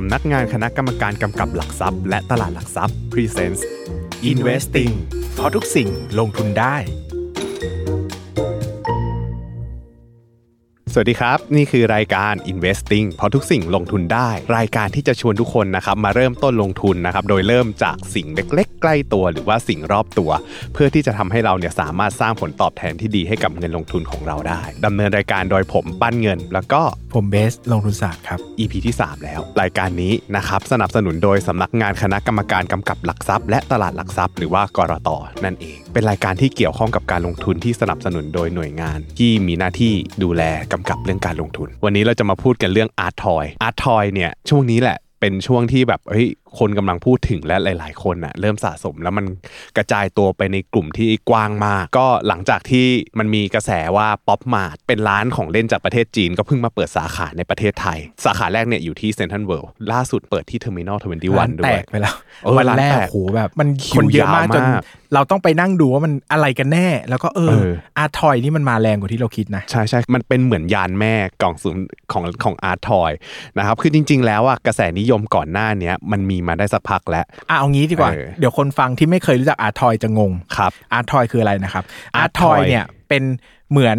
สำนักงานคณะกรรมการกำกับหลักทรัพย์ และตลาดหลักทรัพย์ Presents Investing เพราะทุกสิ่งลงทุนได้ สวัสดีครับ นี่คือรายการ Investing เพราะทุกสิ่งลงทุนได้ รายการที่จะชวนทุกคนนะครับมาเริ่มต้นลงทุนนะครับโดยเริ่มจากสิ่งเล็ก ๆ ใกล้ตัวหรือว่าสิ่งรอบตัว เพื่อที่จะทำให้เราเนี่ยสามารถสร้างผลตอบแทนที่ดีให้กับเงินลงทุนของเราได้ดำเนินรายการโดยผมปั้นเงิน แล้วก็ผมเบสลงทุนศาสตร์ครับ EP ที่ 3 แล้ว รายการนี้นะครับสนับสนุนโดยสำนักงานคณะกรรมการกำกับหลักทรัพย์ และตลาดหลักทรัพย์ หรือว่ากลต. นั่นเอง เป็นรายการที่เกี่ยวข้องกับการลงทุนที่สนับสนุนโดยหน่วยงาน ที่มีหน้าที่ดูแลกำกับเรื่องการลงทุน วันนี้เราจะมาพูดกันเรื่อง Art Toy Art Toy เนี่ยช่วงนี้แหละเป็นช่วงที่แบบเฮ้ย คนกำลังพูดถึงและหลาย ๆ คนน่ะเริ่มสะสมแล้วมันกระจายตัวไปในกลุ่มที่กว้างมาก ก็หลังจากที่มันมีกระแสว่า Pop Mart เป็นร้านของเล่นจากประเทศจีน ก็เพิ่งมาเปิดสาขาในประเทศไทย สาขาแรกเนี่ยอยู่ที่เซนทรัลเวิลด์ล่าสุดเปิดที่ Terminal Twenty One ร้านนด้แตกไปแล้วเออวันแรกร้านแตกโหแบบมันคิวคนเยอะมากยาวจนมากเราต้องไปนั่งดูว่ามันอะไรกันแน่ แล้วก็เออเออ Art Toy นี่มันมาแรงกว่าที่เราคิดนะ ใช่ใช่มันเป็นเหมือนยานแม่กล่องสุ่มของของ Art Toy นะครับคือจริง ๆ แล้วอะกระแสนิยมก่อนหน้าเนี้ยมันมีมาได้สักพักแล้วอะเอางี้ดีกว่าเออเดี๋ยวคนฟังที่ไม่เคยรู้จัก Art Toy จะงงครับอาร์ทอยคืออะไรนะครับอา Art ร์ทอย Toy เนี่ยเป็นเหมือน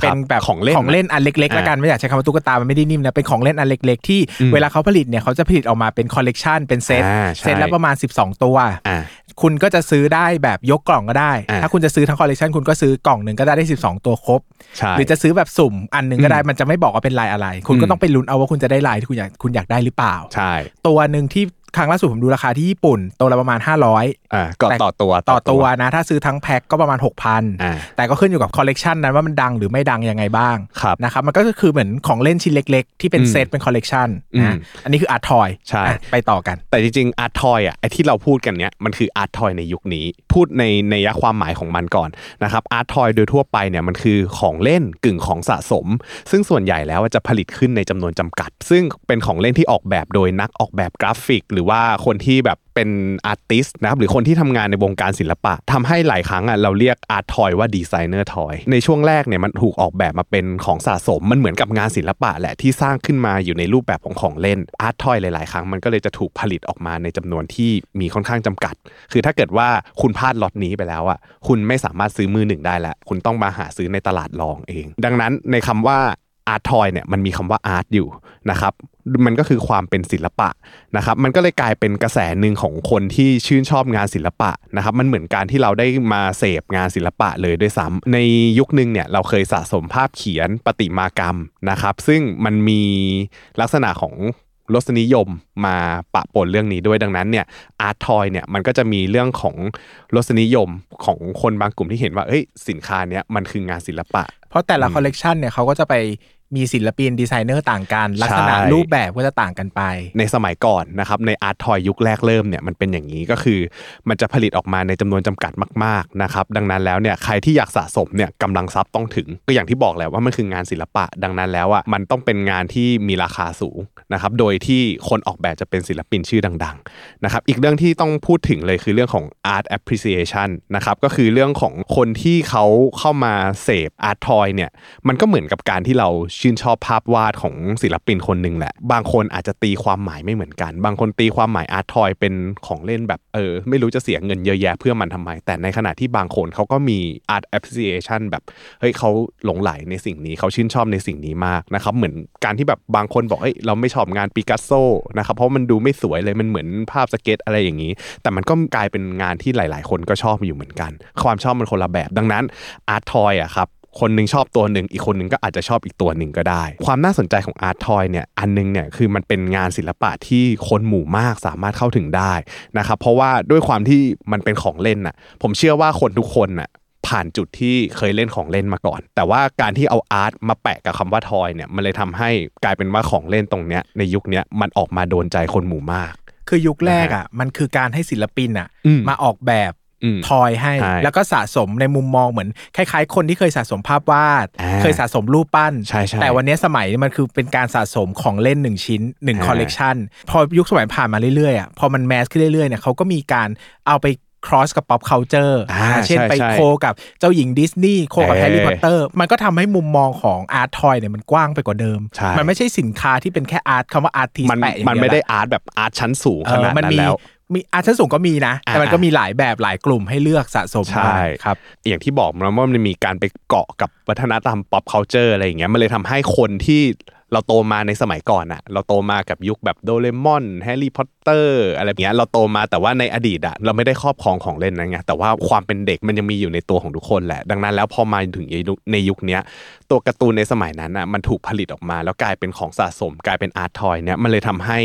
ครับเป็นแบบของเล่นของเล่นอันเล็กๆอ่าแล้วกันไม่อยากใช้คำว่าตุ๊กตามันไม่ได้นิ่มนะเป็นของเล่นอันเล็ก ๆ ที่อืมเวลาเขาผลิตเนี่ยเขาจะผลิตออกมาเป็นคอลเลกชันเป็นเซตอ่าใช่เซตละประมาณ 12 ตัวอ่าคุณก็จะซื้อได้แบบยกกล่องก็ได้อ่าถ้าคุณจะซื้อทั้งคอลเลกชันคุณก็ซื้อกล่องหนึ่งก็ได้ได้ 12 ตัวครบใช่หรือจะซื้อแบบสุ่มอันหนึ่งก็ได้อืมมันจะไม่บอกว่าเป็นลายอะไร คุณก็อืมต้องไปลุ้นเอาว่าคุณจะได้ลายที่คุณอยากคุณอยากได้หรือเปล่าใช่ตัวหนึ่งที่ ครั้งล่าสุดผมดูราคาที่ญี่ปุ่นตัวละประมาณ 500อ่าก็แต่ต่อตัวต่อตัวนะ ถ้าซื้อทั้งแพ็คก็ประมาณ 6,000อ่าแต่ก็ขึ้นอยู่กับคอลเลกชันนั้นว่ามันดังหรือไม่ดังยังไงบ้างครับนะครับมันก็คือเหมือนของเล่นชิ้นเล็ก ๆ ที่เป็นอืมเซตเป็นคอลเลกชันอืมนะอันนี้คือ Art Toy ใช่ไปต่อกัน แต่จริงๆ Art Toy อะไอที่เราพูดกันเนี้ยมันคือ Art Toy ในยุคนี้ พูดในในนัยความหมายของมันก่อนนะครับ Art Toy โดยทั่วไปเนี่ยมันคือของเล่นกึ่งของสะสม ซึ่งส่วนใหญ่แล้วจะผลิตขึ้นในจำนวนจำกัด ซึ่งเป็นของเล่นที่ออกแบบโดยนักออกแบบกราฟิกหรือว่าคนที่แบบเป็น artist นะครับหรือคนที่ทำงานในวงการศิลปะทำให้หลายครั้งอะเราเรียก Art Toy ว่า designer toy ในช่วงแรกเนี่ยมันถูกออกแบบมาเป็นของสะสมมันเหมือนกับงานศิลปะแหละที่สร้างขึ้นมาอยู่ในรูปแบบของของเล่น Art Toy หลาย ๆ ครั้งมันก็เลยจะถูกผลิตออกมาในจำนวนที่มีค่อนข้างจำกัด คือถ้าเกิดว่าคุณพลาดล็อตนี้ไปแล้วอะคุณไม่สามารถซื้อมือหนึ่งได้แล้วคุณต้องมาหาซื้อในตลาดรองเอง ดังนั้นในคำว่า อาร์ตทอยเนี่ยมันมีคำว่าอาร์ตอยู่นะครับมันก็คือความเป็นศิลปะนะครับมันก็เลยกลายเป็นกระแสหนึ่งของคนที่ชื่นชอบงานศิลปะนะครับมันเหมือนการที่เราได้มาเสพงานศิลปะเลยด้วยซ้ำในยุคนึงเนี่ยเราเคยสะสมภาพเขียนประติมากรรมนะครับซึ่งมันมีลักษณะของ รสนิยมมาปะปนเรื่องนี้ด้วยดังนั้นเนี่ย Art Toy เนี่ยมันก็จะมีเรื่องของรสนิยมของคนบางกลุ่มที่เห็นว่าเอ้ยสินค้าเนี้ยมันคืองานศิลปะ เพราะแต่ละคอลเลกชันเนี่ยเขาก็จะไป มีศิลปินดีไซเนอร์ต่างกัน ลักษณะใช่รูปแบบก็จะต่างกันไป ในสมัยก่อนนะครับใน Art Toy ยุคแรกเริ่มเนี่ยมันเป็นอย่างนี้ก็คือ มันจะผลิตออกมาในจำนวนจำกัดมากๆนะครับดังนั้นแล้วเนี่ยใครที่อยากสะสมเนี่ยกำลังทรัพย์ต้องถึงก็อย่างที่บอกแล้วว่ามันคืองานศิลปะ ดังนั้นแล้วอะมันต้องเป็นงานที่มีราคาสูงนะครับโดยที่คนออกแบบจะเป็นศิลปินชื่อดังๆนะครับอีกเรื่องที่ต้องพูดถึงเลยคือเรื่องของ art appreciation นะครับก็คือเรื่องของคนที่เขาเข้ามาเสพอาร์ตทอยเนี่ยมันก็เหมือนกับการที่เราชื่นชอบภาพวาดของศิลปินคนหนึ่งแหละ บางคนอาจจะตีความหมายไม่เหมือนกัน บางคนตีความหมายอาร์ตทอยเป็นของเล่นแบบเออ ไม่รู้จะเสียเงินเยอะแยะเพื่อมันทำไม แต่ในขณะที่บางคนเขาก็มี art appreciation แบบเฮ้ยเขาหลงใหลในสิ่งนี้เขาชื่นชอบในสิ่งนี้มากนะครับเหมือนการที่แบบบางคนบอกเฮ้ยเราไม่ชอบงานปิกัสโซนะครับเพราะมันดูไม่สวยเลยมันเหมือนภาพสเก็ตช์อะไรอย่างนี้ แต่มันก็กลายเป็นงานที่หลาย ๆ คนก็ชอบอยู่เหมือนกัน ความชอบมันคนละแบบดังนั้นอาร์ตทอยอะครับ คนหนึ่งชอบตัวหนึ่งอีกคนหนึ่งก็อาจจะชอบอีกตัวหนึ่งก็ได้ ความน่าสนใจของอาร์ตทอยเนี่ยอันหนึ่งเนี่ยคือมันเป็นงานศิลปะที่คนหมู่มากสามารถเข้าถึงได้นะครับเพราะว่าด้วยความที่มันเป็นของเล่นน่ะผมเชื่อว่าคนทุกคนน่ะผ่านจุดที่เคยเล่นของเล่นมาก่อน แต่ว่าการที่เอาอาร์ตมาแปะกับคำว่าทอยเนี่ยมันเลยทำให้กลายเป็นว่าของเล่นตรงเนี้ยในยุคเนี้ยมันออกมาโดนใจคนหมู่มาก คือยุคแรกอะมันคือการให้ศิลปินอะอืมมาออกแบบอืม ทอยให้ใช่แล้วก็สะสมในมุมมองเหมือนคล้ายๆ คนที่เคยสะสมภาพวาดอ่าเคยสะสมรูปปั้นใช่ใช่แต่วันนี้สมัยมันคือเป็นการสะสมของเล่นหนึ่งชิ้นหนึ่งอ่าคอลเลกชันพอยุคสมัยผ่านมาเรื่อยๆอะพอมันแมสขึ้นเรื่อยๆเนี่ยเขาก็มีการเอาไป cross กับ pop culture อ่าอ่าเช่นใช่ไปใช่ co กับเจ้าหญิงดิสนีย์ co กับเออแฮร์รี่พอตเตอร์มันก็ทำให้มุมมองของอาร์ตทอยเนี่ยมันกว้างไปกว่าเดิมใช่มันไม่ใช่สินค้าที่เป็นแค่ art คำว่า artist มันแปะอย่างมันเดียวไม่ได้ละ art แบบ art ชั้นสูงขนาดเออมันั้นมีแล้ว มี art ชั้นสูงก็มีนะ แต่มันอ่าก็มีหลายแบบหลายกลุ่มให้เลือกสะสมใช่ได้ครับ อย่างที่บอกมาว่ามันมีการไปเกาะกับวัฒนธรรม pop culture อะไรอย่างเงี้ยมันเลยทำให้คนที่ เราโตมาในสมัยก่อนอะเราโตมากับยุคแบบโดเรมอนแฮร์รี่พอตเตอร์อะไรอย่างเงี้ยเราโตมาแต่ว่าในอดีตอะเราไม่ได้ครอบครองของเล่นนะไงแต่ว่าความเป็นเด็กมันยังมีอยู่ในตัวของทุกคนแหละ ดังนั้นแล้วพอมาถึงในยุคนี้ตัวการ์ตูนในสมัยนั้นอะมันถูกผลิตออกมา แล้วกลายเป็นของสะสม กลายเป็นอาร์ตทอยเนี่ยมันเลยทำให้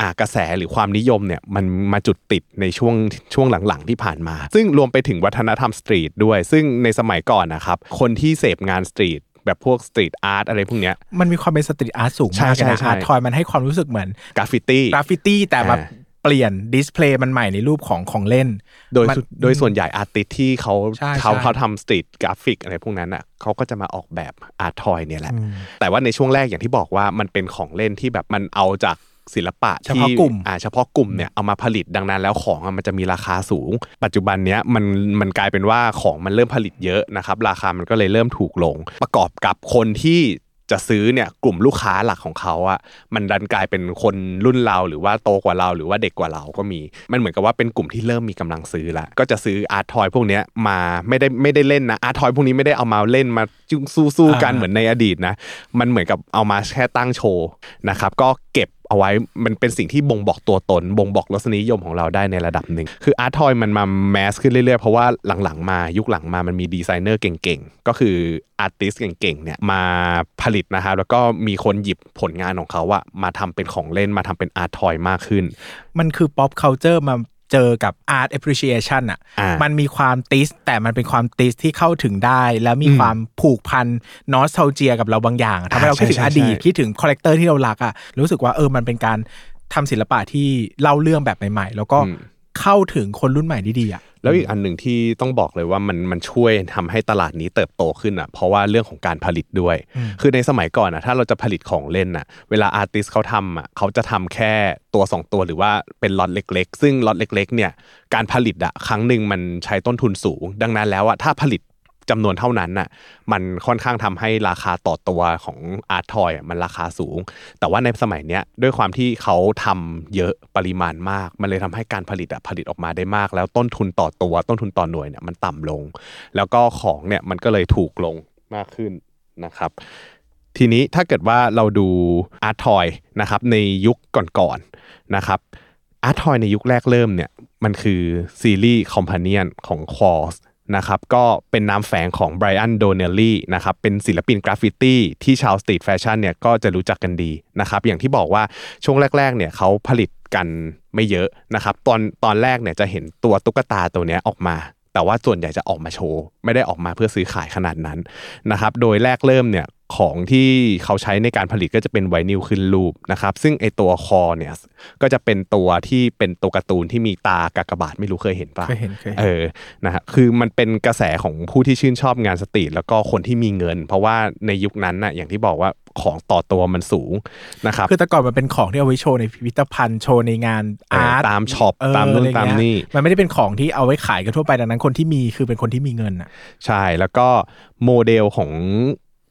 อ่ากระแสหรือความนิยมเนี่ยมันมาจุดติดในช่วงช่วงหลังๆที่ผ่านมา ซึ่งรวมไปถึงวัฒนธรรม street ด้วย ซึ่งในสมัยก่อนนะครับคนที่เสพงาน street แบบพวก street art อะไรพวกเนี้ย มันมีความเป็น street art สูงใช่มากเลยใช่นะใช่อาร์ตทอยมันให้ความรู้สึกเหมือนกราฟฟิตี้กราฟฟิตี้แต่มาอ่าเปลี่ยน display มันใหม่ในรูปของของเล่น โดยมันสุดโดยส่วนใหญ่ artist ที่เขาใช่เขาใช่เขาทำ street graphic อะไรพวกนั้นอะเขาก็จะมาออกแบบอาร์ตทอยเนี่ยแหละ แต่ว่าในช่วงแรกอย่างที่บอกว่ามันเป็นของเล่นที่แบบมันเอาจาก ศิลปะเฉพาะที่กลุ่มอ่าเฉพาะกลุ่มเนี่ยเอามาผลิตดังนั้นแล้วของอะมันจะมีราคาสูง ปัจจุบันเนี้ยมันมันกลายเป็นว่าของมันเริ่มผลิตเยอะนะครับ ราคามันก็เลยเริ่มถูกลง ประกอบกับคนที่จะซื้อเนี่ยกลุ่มลูกค้าหลักของเขาอะมันดันกลายเป็นคนรุ่นเราหรือว่าโตกว่าเราหรือว่าเด็กกว่าเราก็มี มันเหมือนกับว่าเป็นกลุ่มที่เริ่มมีกำลังซื้อละก็จะซื้ออาร์ตทอยพวกเนี้ยมาไม่ได้ไม่ได้เล่นนะอาร์ตทอยพวกนี้ไม่ได้เอามาเล่นมาจุ้งสู้ๆกันอ่าเหมือนในอดีตนะมันเหมือนกับเอามาแค่ตั้งโชว์นะครับก็เก็บ เอาไว้มันเป็นสิ่งที่บ่งบอกตัวตน บ่งบอกลักษณะนิยมของเราได้ในระดับหนึ่ง คืออาร์ตทอยมันมา mass ขึ้นเรื่อยๆ เพราะว่าหลังๆมายุคหลังมามันมีดีไซเนอร์เก่งๆ ก็คือ artist เก่งๆเนี่ยมาผลิตนะครับแล้วก็มีคนหยิบผลงานของเขาอะมาทำเป็นของเล่นมาทำเป็นอาร์ตทอยมากขึ้น มันคือ pop culture มา เจอกับ art appreciation อะอ่ามัมันมีความติสแต่มันเป็นความติสที่เข้าถึงได้ แล้วมีความผูกพันนอส a l เจียกับเราบางอย่างทำให้เราคิดถึงอดีตใช่ใช่ใช่คิดถึง character ที่เรารักอะรู้สึกว่าเออมันเป็นการทำศิลปะที่เล่าเรื่องแบบใหม่ ๆ แล้วก็ เข้าถึงคนรุ่นใหม่ได้ดีอะแล้วอีกอันหนึ่งที่ต้องบอกเลยว่ามันมันช่วยทำให้ตลาดนี้เติบโตขึ้นอะเพราะว่าเรื่องของการผลิตด้วย คือในสมัยก่อนอะถ้าเราจะผลิตของเล่นอะเวลา artist เขาทำอะเขาจะทำแค่ตัว 2 ตัวหรือว่าเป็นล็อตเล็ก ๆ ซึ่งล็อตเล็ก ๆ เนี่ยการผลิตอะครั้งหนึ่งมันใช้ต้นทุนสูง ดังนั้นแล้วอะถ้าผลิต จำนวนเท่านั้นน่ะมันค่อนข้างทำให้ราคาต่อตัวของอาร์ตทอยมันราคาสูง แต่ว่าในสมัยเนี้ยด้วยความที่เขาทำเยอะปริมาณมาก มันเลยทำให้การผลิตอะผลิตออกมาได้มาก แล้วต้นทุนต่อตัวต้นทุนต่อหน่วยเนี่ยมันต่ำลง แล้วก็ของเนี่ยมันก็เลยถูกลงมากขึ้นนะครับทีนี้ถ้าเกิดว่าเราดูอาร์ตทอยนะครับในยุคก่อนๆนะครับอาร์ตทอยในยุคแรกเริ่มเนี่ยมันคือซีรีส์ Companion ของ KAWS นะครับก็เป็นนามแฝงของไบรอันโดเนลลี่นะครับเป็นศิลปินกราฟฟิตี้ที่ชาว street fashion เนี่ยก็จะรู้จักกันดีนะครับอย่างที่บอกว่าช่วงแรกๆเนี่ยเขาผลิตกันไม่เยอะนะครับตอนตอนแรกเนี่ยจะเห็นตัวตุ๊กตาตัวนี้ออกมา แต่ว่าส่วนใหญ่จะออกมาโชว์ ไม่ได้ออกมาเพื่อซื้อขายขนาดนั้นนะครับโดยแรกเริ่มเนี่ย ของที่เขาใช้ในการผลิตก็จะเป็นไวนิลขึ้นรูปนะครับ ซึ่งไอตัวคอเนี่ยก็จะเป็นตัวที่เป็นตัวการ์ตูนที่มีตากากบาทไม่รู้เคยเห็นปะเคยเห็นเคยเห็นเออนะฮะคือมันเป็นกระแสของผู้ที่ชื่นชอบงานสตรีทแล้วก็คนที่มีเงิน เพราะว่าในยุคนั้นน่ะอย่างที่บอกว่าของต่อตัวมันสูงนะครับคือแต่ก่อนมันเป็นของที่เอาไว้โชว์ในพิพิธภัณฑ์โชว์ในงานเอออาร์ตตามช็อปเออตามนู่นอะไรเงี้ยตามนี่มันไม่ได้เป็นของที่เอาไว้ขายกันทั่วไปดังนั้นคนที่มีคือเป็นคนที่มีเงินอะใช่แล้วก็โมเดลของ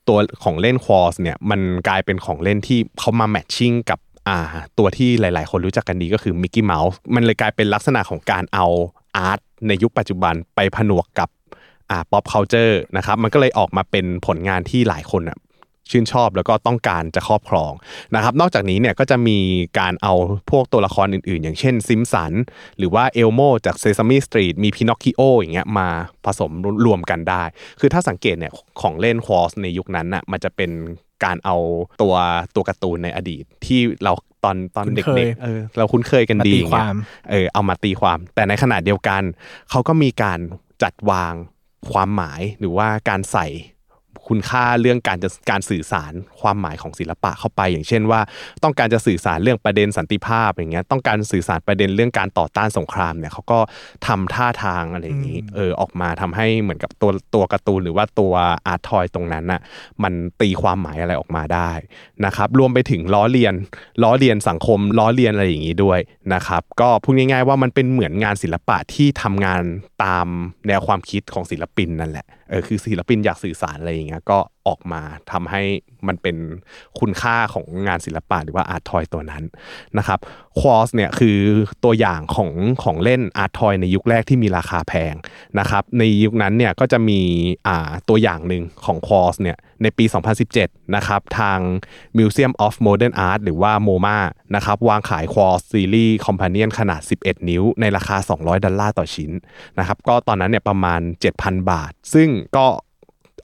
ตัวของเล่น KAWS เนี่ยมันกลายเป็นของเล่นที่เขามา matching กับอ่าตัวที่หลาย ๆ คนรู้จักกันดีก็คือมิกกี้เมาส์มันเลยกลายเป็นลักษณะของการเอา art ในยุคปัจจุบันไปผนวกกับอ่า pop culture นะครับมันก็เลยออกมาเป็นผลงานที่หลายคนอะ ชื่นชอบแล้วก็ต้องการจะครอบครองนะครับ นอกจากนี้เนี่ยก็จะมีการเอาพวกตัวละครอื่นๆ อย่างเช่นซิมสันหรือว่าเอลโมจากเซซามีสตรีทมีพินอคคิโออย่างเงี้ยมาผสมรวมกันได้ คือถ้าสังเกตเนี่ยของเล่น KAWS ในยุคนั้นน่ะมันจะเป็นการเอาตัวตัวการ์ตูนในอดีตที่เราตอนตอนเด็กๆคุ้นเคยเออเราคุ้นเคยกันมาดีตีอย่างเงี้ควายมเออเอามาตีความ แต่ในขณะเดียวกัน เขาก็มีการจัดวางความหมายหรือว่าการใส่ คุณค่าเรื่องการจะการสื่อสารความหมายของศิลปะเข้าไป อย่างเช่นว่า ต้องการจะสื่อสารเรื่องประเด็นสันติภาพอย่างเงี้ยต้องการสื่อสารประเด็นเรื่องการต่อต้านสงครามเนี่ยเขาก็ทำท่าทางอะไรอย่างนี้เออออกมาทำให้เหมือนกับตัวตัวการ์ตูนหรือว่าตัวอาร์ตทอยตรงนั้นน่ะมันตีความหมายอะไรออกมาได้นะครับรวมไปถึงล้อเลียนล้อเลียนสังคมล้อเลียนอะไรอย่างนี้ด้วยนะครับก็พูดง่าย ๆ ว่ามันเป็นเหมือนงานศิลปะที่ทำงานตามแนวความคิดของศิลปินนั่นแหละ เออคือศิลปินอยากสื่อสารอะไรอย่างเงี้ยก็ ออกมาทำให้มันเป็นคุณค่าของงานศิลปะหรือว่าอาร์ตทอยตัวนั้นนะครับ KAWS เนี่ยคือตัวอย่างของของเล่นอาร์ตทอยในยุคแรกที่มีราคาแพงนะครับในยุคนั้นเนี่ยก็จะมีอ่าตัวอย่างหนึ่งของ KAWS เนี่ยในปี 2017 นะครับทาง Museum of Modern Art หรือว่า MoMA นะครับวางขาย KAWS ซีรีส์ Companion ขนาด 11 นิ้ว ในราคา 200 ดอลลาร์ต่อชิ้นนะครับก็ตอนนั้นเนี่ยประมาณ 7,000 บาท ซึ่งก็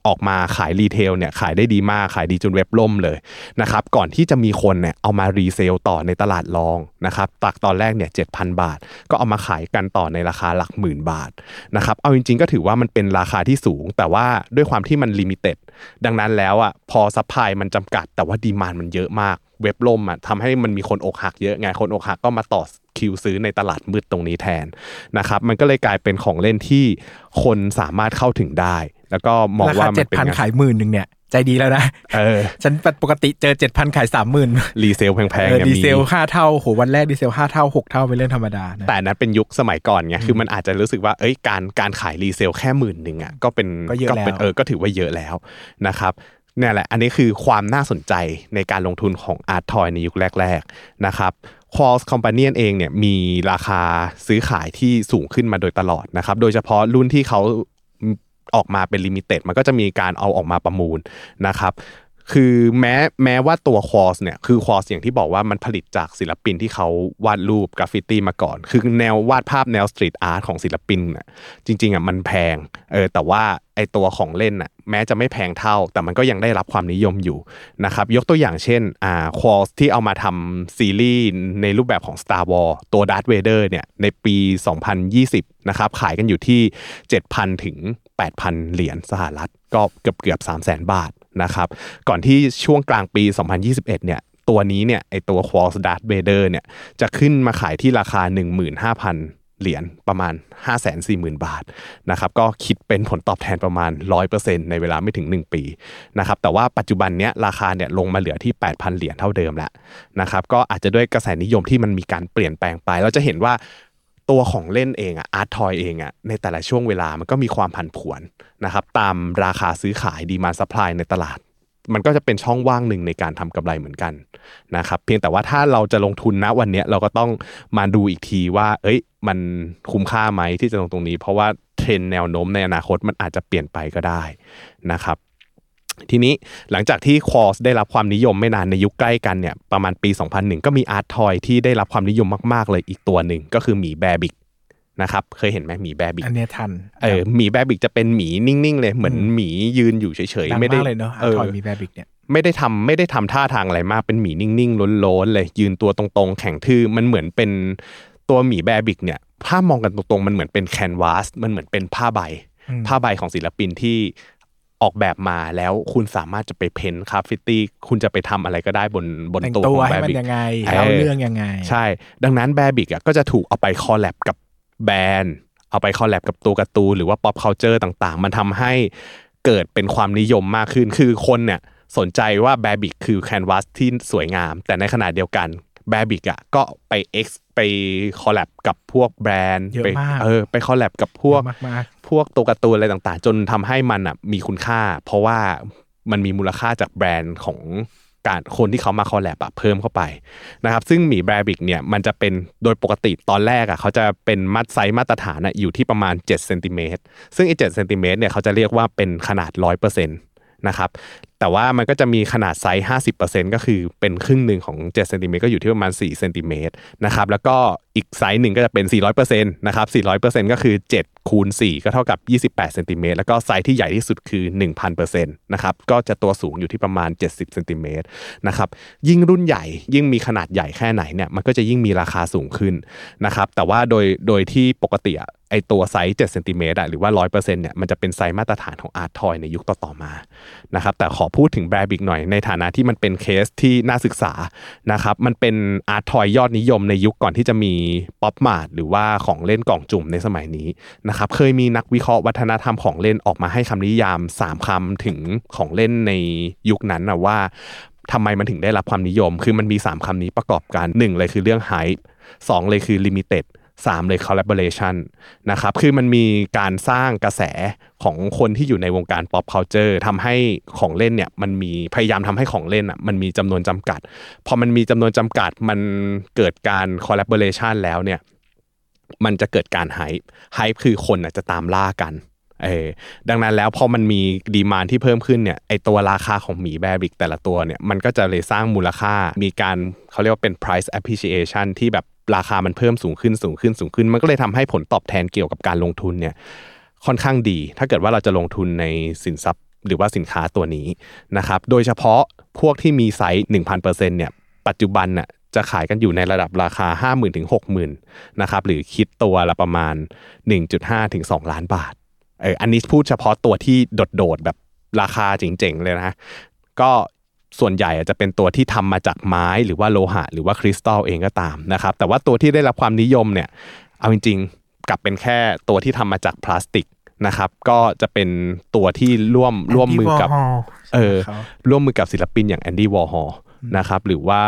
ออกมาขาย retail เนี่ยขายได้ดีมากขายดีจนเว็บล่มเลยนะครับก่อนที่จะมีคนเนี่ยเอามา resell ต่อในตลาดรองนะครับจากตอนแรกเนี่ยเจ็ดพันบาท ก็เอามาขายกันต่อในราคาหลักหมื่นบาทนะครับเอาจริงๆ ก็ถือว่ามันเป็นราคาที่สูง แต่ว่าด้วยความที่มัน limited ดังนั้นแล้วอะพอ supply มันจำกัด แต่ว่า demand มันเยอะมากเว็บล่มอะทำให้มันมีคนอกหักเยอะไงคนอกหักก็มาต่อคิวซื้อในตลาดมืดตรงนี้แทนนะครับมันก็เลยกลายเป็นของเล่นที่คนสามารถเข้าถึงได้ แล้วก็มองราว่าคามัเจ็ดนเป็นพันงานขายหมื่นหนึ่งเนี่ยใจดีแล้วนะเออฉันปกติเจอเจ็ดพันขายสามหมื่นรีเซลแพงๆเนี่ยดีมีเซลห้าเท่าโหวันแรกดีเซลห้าเท่าหกเท่าเป็นเรื่องธรรมดานะแต่อันนั้นเป็นยุคสมัยก่อนไงคือมันอาจจะรู้สึกว่าเอ้ยการการขายรีเซลแค่หมื่นหนึ่งอะก็เป็นก็เยอะแล้วเป็นเออก็ถือว่าเยอะแล้วนะครับเนี่ยแหละ อันนี้คือความน่าสนใจในการลงทุนของ art toy ในยุคแรก ๆ นะครับ q u a l s Companion เองเนี่ยมีราคาซื้อขายที่สูงขึ้นมาโดยตลอดนะครับ โดยเฉพาะรุ่นที่เขา ออกมาเป็น limited มันก็จะมีการเอาออกมาประมูลนะครับคือแม้แม้ว่าตัว KAWS เนี่ยคือ KAWS อย่างที่บอกว่ามันผลิตจากศิลปินที่เขาวาดรูปกราฟฟิตี้มาก่อน คือแนววาดภาพแนว street art ของศิลปินน่ะจริงๆอะมันแพงเออแต่ว่าไอตัวของเล่นน่ะแม้จะไม่แพงเท่า แต่มันก็ยังได้รับความนิยมอยู่นะครับยกตัวอย่างเช่นอ่าควอสที่เอามาทำซีรีส์ในรูปแบบของ Star Wars ตัว Darth Vader เนี่ยในปี 2020นะครับขายกันอยู่ที่ 7,000 ถึง 8,000 เหรียญสหรัฐ ก็เกือบเกือบ3 0 0 0 0 0 บาทนะครับก่อนที่ช่วงกลางปี 2021 เนี่ยตัวนี้เนี่ยไอตัว q u a l s Darth Vader เนี่ยจะขึ้นมาขายที่ราคา 15,000 เหรียญประมาณ 540,000 บาทนะครับก็คิดเป็นผลตอบแทนประมาณ 100%ในเวลาไม่ถึง 1 ปีนะครับแต่ว่าปัจจุบันเนี้ยราคาเนี่ยลงมาเหลือที่ 8,000 เหรียญเท่าเดิมแล้วนะครับก็อาจจะด้วยกระแสนิยมที่มันมีการเปลี่ยนแปลงไป เราจะเห็นว่า ตัวของเล่นเองอะ art toy เองอะในแต่ละช่วงเวลามันก็มีความผันผวนนะครับตามราคาซื้อขาย demand supply ในตลาด มันก็จะเป็นช่องว่างหนึ่งในการทำกำไรเหมือนกันนะครับเพียงแต่ว่าถ้าเราจะลงทุนนะวันนี้เราก็ต้องมาดูอีกทีว่า เอ้ยมันคุ้มค่าไหมที่จะลงตรงนี้ เพราะว่าเทรนด์แนวโน้มในอนาคตมันอาจจะเปลี่ยนไปก็ได้นะครับ ทีนี้หลังจากที่ KAWS ได้รับความนิยมไม่นานในยุคใกล้กันเนี่ยประมาณปี 2001 ก็มี art toy ที่ได้รับความนิยมมากๆเลยอีกตัวหนึ่งก็คือหมีแบร์บริคนะครับเคยเห็นไหมหมีแบร์บริคอันเนี้ยทันเออหมีแบร์บริคจะเป็นหมีนิ่งๆเลยเหมือนหมียืนอยู่เฉยดังๆไม่ได้มากเลยเนาะเออ toy หมีแบร์บริคเนี่ยไม่ได้ทำไม่ได้ทำท่าทางอะไรมากเป็นหมีนิ่งๆล้นๆเลยยืนตัวตรงๆ แข็งทื่อมันเหมือนเป็นตัวหมีแบร์บริคเนี่ยถ้ามองกันตรงๆมันเหมือนเป็น canvas มันเหมือนเป็นผ้าใบอืมผ้าใบของศิลปินที่ ออกแบบมาแล้วคุณสามารถจะไป paint graffiti คุณจะไปทำอะไรก็ได้บนบนแต่งตัวตัวของให้แบมันบิกยังไงเออเล่าเรื่องยังไง ใช่ ดังนั้นแบร์บริคอะก็จะถูกเอาไป collab กับแบรนด์ เอาไป collab กับตัวการ์ตูนหรือว่า pop culture ต่างๆ มันทำให้เกิดเป็นความนิยมมากขึ้นคือคนเนี่ยสนใจว่าแบร์บริคคือ canvas ที่สวยงาม แต่ในขณะเดียวกัน แบบิกอะก็ไป X ไปคอลแลบกับพวกแบรนด์เยอะไปมากเออไป collab กับพวกมากพวกตัวการ์ตูนอะไรต่างๆ จนทำให้มันอะมีคุณค่า เพราะว่ามันมีมูลค่าจากแบรนด์ของการคนที่เขามา collab อะเพิ่มเข้าไปนะครับซึ่งหมีแบร์บริคเนี่ยมันจะเป็นโดยปกติตอนแรกอะเขาจะเป็นมัดไซส์มาตรฐานอะอยู่ที่ประมาณ7เซนติเมตรซึ่งไอ้เจ็ดเซนติเมตรเนี่ยเขาจะเรียกว่าเป็นขนาด 100%นะครับแต่ว่ามันก็จะมีขนาดไซส์ 50%ก็คือเป็นครึ่งหนึ่งของ7เซนติเมตรก็อยู่ที่ประมาณ4เซนติเมตรนะครับแล้วก็อีกไซส์หนึ่งก็จะเป็น 400%นะครับ400%ก็คือ7คูณ4ก็เท่ากับ 28เซนติเมตรแล้วก็ไซส์ที่ใหญ่ที่สุดคือ 1,000%นะครับก็จะตัวสูงอยู่ที่ประมาณ 70เซนติเมตรนะครับยิ่งรุ่นใหญ่ยิ่งมีขนาดใหญ่แค่ไหนเนี่ยมันก็จะยิ่งมีราคาสูงขึ้นนะครับแต่ว่าโดยโดยที่ปกติไอตัวไซส์7เซนติเมตรหรือว่า 100%เนี่ยมันจะเป็นไซส์มาตรฐานของ art toy ในยุคต่อๆมานะครับแต่ขอพูดถึงแบร์บริคหน่อย ในฐานะที่มันเป็นเคสที่น่าศึกษานะครับมันเป็น art toy ยอดนิยมในยุคก่อนที่จะมีป๊อปมาร์ทหรือว่าของเล่นกล่องจุ่มในสมัยนี้นะครับเคยมีนักวิเคราะห์วัฒนธรรมของเล่นออกมาให้คำนิยาม 3คำถึงของเล่นในยุคนั้นนะว่าทำไมมันถึงได้รับความนิยม คือมันมี 3คำนี้ประกอบกัน 1 เลยคือเรื่อง hype 2เลยคือ limited 3 เลย collaboration นะครับ คือมันมีการสร้างกระแสของคนที่อยู่ในวงการ pop culture ทำให้ของเล่นเนี่ยมันมีพยายามทำให้ของเล่นอะมันมีจำนวนจำกัด พอมันมีจำนวนจำกัดมันเกิดการ collaboration แล้วเนี่ยมันจะเกิดการ hype hype คือคนอะจะตามล่ากันเออดังนั้นแล้วพอมันมีดีมานที่เพิ่มขึ้นเนี่ยไอตัวราคาของหมีแบบิกแต่ละตัวเนี่ยมันก็จะเลยสร้างมูลค่ามีการเขาเรียกว่าเป็น price appreciation ที่แบบ ราคามันเพิ่มสูงขึ้นสูงขึ้นสูงขึ้น มันก็เลยทำให้ผลตอบแทนเกี่ยวกับการลงทุนเนี่ยค่อนข้างดี ถ้าเกิดว่าเราจะลงทุนในสินทรัพย์ หรือว่าสินค้าตัวนี้นะครับ โดยเฉพาะพวกที่มีไซส์1,000%เนี่ย ปัจจุบันน่ะจะขายกันอยู่ในระดับราคา 5 0,000 ถึง 60,000 นะครับ หรือคิดตัวละประมาณ 1.5 ถึง 2 ล้านบาท เออ อันนี้พูดเฉพาะตัวที่โดดๆแบบราคาเจ๋งๆ เลยนะ ก็ ส่วนใหญ่จะเป็นตัวที่ทำมาจากไม้หรือว่าโลหะ หรือว่าคริสตัลเองก็ตามนะครับ แต่ว่าตัวที่ได้รับความนิยมเนี่ยเอาจริงๆกลับเป็นแค่ตัวที่ทำมาจากพลาสติกนะครับ ก็จะเป็นตัวที่ร่วมร่วมมือกับเออร่วมมือกับศิลปินอย่างแอนดี้วอร์ฮอลนะครับหรือว่า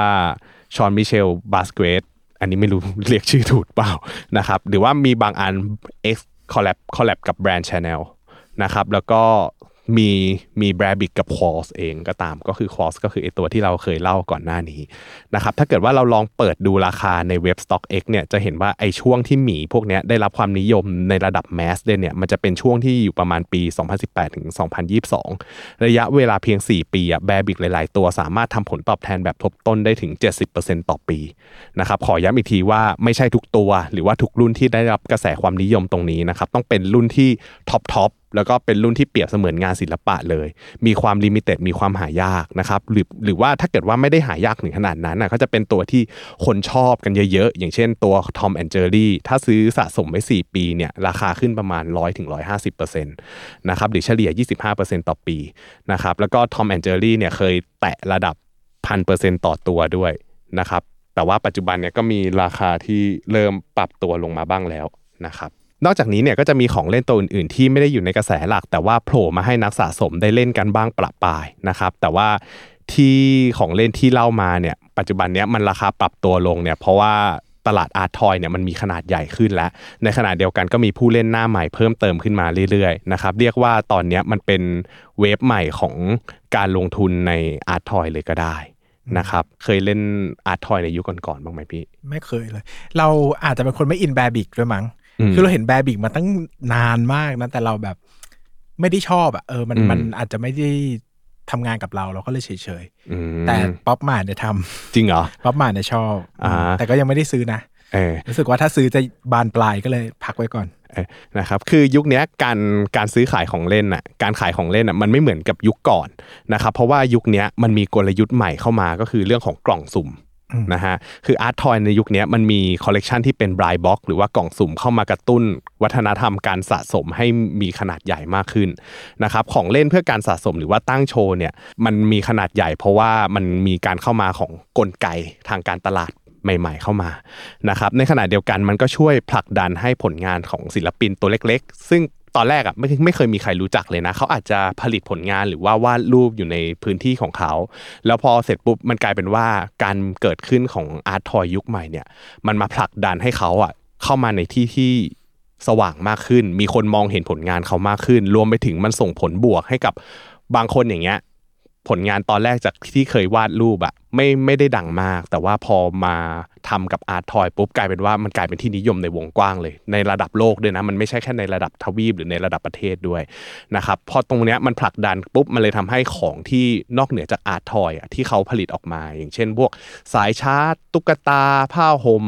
ฌองมิเชลบาสเกียอันนี้ไม่รู้เรียกชื่อถูกเปล่านะครับหรือว่ามีบางอัน X คอลแลบคอลแลบกับแบรนด์ชาแนลนะครับแล้วก็ มีมีแบรบิกกับควอสเองก็ตามก็คือควอสก็คือไอตัวที่เราเคยเล่าก่อนหน้านี้นะครับถ้าเกิดว่าเราลองเปิดดูราคาในเว็บ Stock X เนี่ยจะเห็นว่าไอช่วงที่หมีพวกนี้ได้รับความนิยมในระดับแมสเนี่ยมันจะเป็นช่วงที่อยู่ประมาณปี 2018ถึง2022 ระยะเวลาเพียง 4 ปีอะแบรบิกหลาย ๆ ตัวสามารถทำผลตอบแทนแบบทบต้นได้ถึง 70%ต่อปีนะครับขอย้ำอีกทีว่าไม่ใช่ทุกตัว หรือว่าทุกรุ่นที่ได้รับกระแสความนิยมตรงนี้นะครับต้องเป็นรุ่นที่ท็อปท็อปแล้วก็เป็นรุ่นที่เปรียบเสมือนงานศิลปะเลย มีความ limited มีความหายากนะครับหรือหรือว่าถ้าเกิดว่าไม่ได้หายากถึงขนาดนั้นนะก็จะเป็นตัวที่คนชอบกันเยอะๆ อย่างเช่นตัว Tom and Jerry ถ้าซื้อสะสมไว้ 4 ปีเนี่ยราคาขึ้นประมาณ 100-150%นะครับหรือเฉลี่ย 25%ต่อปีนะครับแล้วก็ Tom and Jerry เนี่ยเคยแตะระดับพันเปอร์เซ็นต่อตัวด้วยนะครับแต่ว่าปัจจุบันเนี่ยก็มีราคาที่เริ่มปรับตัวลงมาบ้างแล้วนะครับ นอกจากนี้เนี่ยก็จะมีของเล่นตัวอื่นๆ ที่ไม่ได้อยู่ในกระแสหลัก แต่ว่าโผล่มาให้นักสะสมได้เล่นกันบ้างประปายนะครับ แต่ว่าที่ของเล่นที่เล่ามาเนี่ย ปัจจุบันเนี้ยมันราคาปรับตัวลงเนี่ยเพราะว่าตลาด art toy เนี่ยมันมีขนาดใหญ่ขึ้นแล้ว ในขณะเดียวกันก็มีผู้เล่นหน้าใหม่เพิ่มเติมขึ้นมาเรื่อยๆนะครับเรียกว่าตอนนี้มันเป็น wave ใหม่ของการลงทุนใน art toy เลยก็ได้นะครับเคยเล่นอาร์ทอยในยุคก่อนๆบ้างไหมพี่ ไม่เคยเลย เราอาจจะเป็นคนไม่อินแบบบิกด้วยมั้ง คือเราเห็นแบบิกมาตั้งนานมากนะแต่เราแบบไม่ได้ชอบอะเออมันมันอาจจะไม่ได้ทำงานกับเราเราก็เลยเฉยๆแต่ป๊อปมาเนี่ยทำจริงเหรอป๊อปมาเนี่ยชอบแต่ก็ยังไม่ได้ซื้อนะรู้สึกว่าถ้าซื้อจะบานปลายก็เลยพักไว้ก่อนนะครับคือยุคนี้การการซื้อขายของเล่นอะการขายของเล่นอะมันไม่เหมือนกับยุคก่อนนะครับเพราะว่ายุคนี้มันมีกลยุทธ์ใหม่เข้ามาก็คือเรื่องของกล่องสุ่ม นะฮะคืออาร์ตทอยในยุคนี้มันมีคอลเลกชันที่เป็น Blind Box หรือว่ากล่องสุ่มเข้ามากระตุ้น วัฒนธรรมการสะสมให้มีขนาดใหญ่มากขึ้นนะครับของเล่นเพื่อการสะสมหรือว่าตั้งโชว์เนี่ยมันมีขนาดใหญ่เพราะว่ามันมีการเข้ามาของกลไกทางการตลาดใหม่ ๆ เข้ามานะครับในขณะเดียวกันมันก็ช่วยผลักดันให้ผลงานของศิลปินตัวเล็ก ๆ ซึ่ง ตอนแรกอะไม่ไม่เคยมีใครรู้จักเลยนะเขาอาจจะผลิตผลงานหรือว่าวาดรูปอยู่ในพื้นที่ของเขา แล้วพอเสร็จปุ๊บมันกลายเป็นว่าการเกิดขึ้นของอาร์ตทอยยุคใหม่เนี่ย มันมาผลักดันให้เขาอะเข้ามาในที่ที่สว่างมากขึ้น มีคนมองเห็นผลงานเขามากขึ้น รวมไปถึงมันส่งผลบวกให้กับบางคนอย่างเงี้ยผลงานตอนแรกจากที่เคยวาดรูปอะไม่ไม่ได้ดังมาก แต่ว่าพอมา ทำกับอาร์ตทอยปุ๊บกลายเป็นว่ามันกลายเป็นที่นิยมในวงกว้างเลย ในระดับโลกด้วยนะ มันไม่ใช่แค่ในระดับทวีปหรือในระดับประเทศด้วยนะครับพอตรงเนี้ยมันผลักดันปุ๊บมันเลยทำให้ของที่นอกเหนือจากอาร์ตทอยอะที่เขาผลิตออกมา อย่างเช่น พวกสายชาร์จตุ๊กตาผ้าห่ม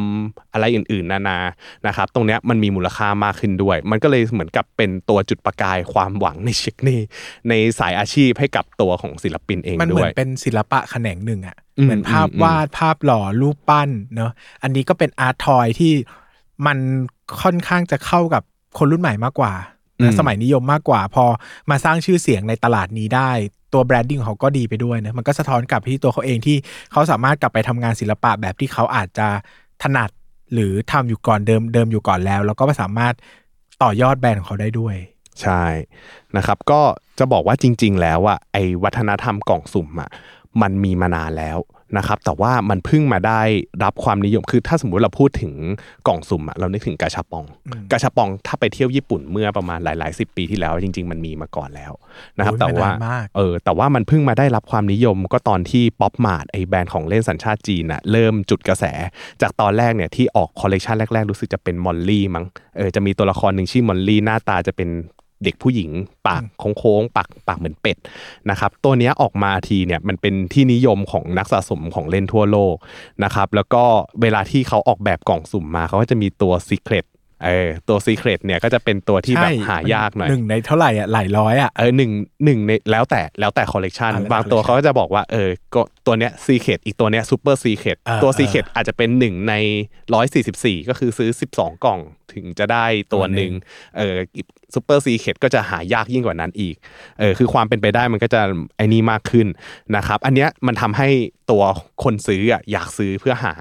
อะไรอื่นๆนานานะครับตรงเนี้ยมันมีมูลค่ามากขึ้นด้วย มันก็เลยเหมือนกับเป็นตัวจุดประกายความหวังในเช็คนี่ในสายอาชีพให้กับตัวของศิลปินเองมันเหมือนเป็นศิลปะแขนงหนึ่งอะเหมือนภาพอืมวาดภาพหล่อรูปปั้นเนอะอันนี้ก็เป็นอาร์ตทอยที่มันค่อนข้างจะเข้ากับคนรุ่นใหม่มากกว่าอืมสมัยนิยมมากกว่า พอมาสร้างชื่อเสียงในตลาดนี้ได้ ตัวแบรนดิ้งของเขาก็ดีไปด้วยนะมันก็สะท้อนกลับไปที่ตัวเขาเองที่เขาสามารถกลับไปทำงานศิลปะแบบที่เขาอาจจะถนัดหรือทำอยู่ก่อนเดิมเดิมอยู่ก่อนแล้ว แล้วก็สามารถต่อยอดแบรนด์ของเขาได้ด้วย ใช่นะครับ ก็จะบอกว่าจริง ๆ แล้วอะไอ้วัฒนธรรมกล่องสุ่มอะ มันมีมานานแล้วนะครับแต่ว่ามันเพิ่งมาได้รับความนิยมคือถ้าสมมุติเราพูดถึงกล่องสุ่มอะเรานึกถึงกาชาปอง กาชาปองถ้าไปเที่ยวญี่ปุ่นเมื่อประมาณหลายๆสิบปีที่แล้ว จริง ๆ มันมีมาก่อนแล้วนะครับโอ้ยแต่ว่าไม่นานมากเออแต่ว่ามันเพิ่งมาได้รับความนิยมก็ตอนที่ Pop Mart ไอแบรนด์ของเล่นสัญชาติจีนอะเริ่มจุดกระแส จากตอนแรกเนี่ยที่ออกคอลเลกชันแรกๆ รู้สึกจะเป็น Molly มั้งเออจะมีตัวละครหนึ่งชื่อ Molly หน้าตาจะเป็น เด็กผู้หญิง ปากโค้งๆปากปากเหมือนเป็ดนะครับตัวเนี้ยออกมาทีเนี่ยมันเป็นที่นิยมของนักสะสมของเล่นทั่วโลกนะครับแล้วก็เวลาที่เขาออกแบบกล่องสุ่มมาเขาก็จะมีตัว Secret เออตัว Secret เนี่ยก็จะเป็นตัวที่แบบใช่หายากหน่อยหนึ่งในเท่าไหร่อะหลายร้อยอะเออหนึ่งหนึ่งในแล้วแต่แล้วแต่คอลเลกชันอ่าแล้วแต่บางตัว collection เขาก็จะบอกว่าเออก็ตัวเนี้ย Secret อีกตัวเนี้ย Super Secret อ่าตัวอ่า Secret อาจจะเป็นหนึ่งในร้อยสี่สิบสี่ก็คือซื้อสิบสองกล่องถึงจะได้ตัวหนึ่งเออ Super Secret ก็จะหายากยิ่งกว่านั้นอีกเออคือความเป็นไปได้มันก็จะไอ้นี่มากขึ้นนะครับอันเนี้ยมันทำให้ตัวคนซื้ออะอยากซื้อเพื่อหา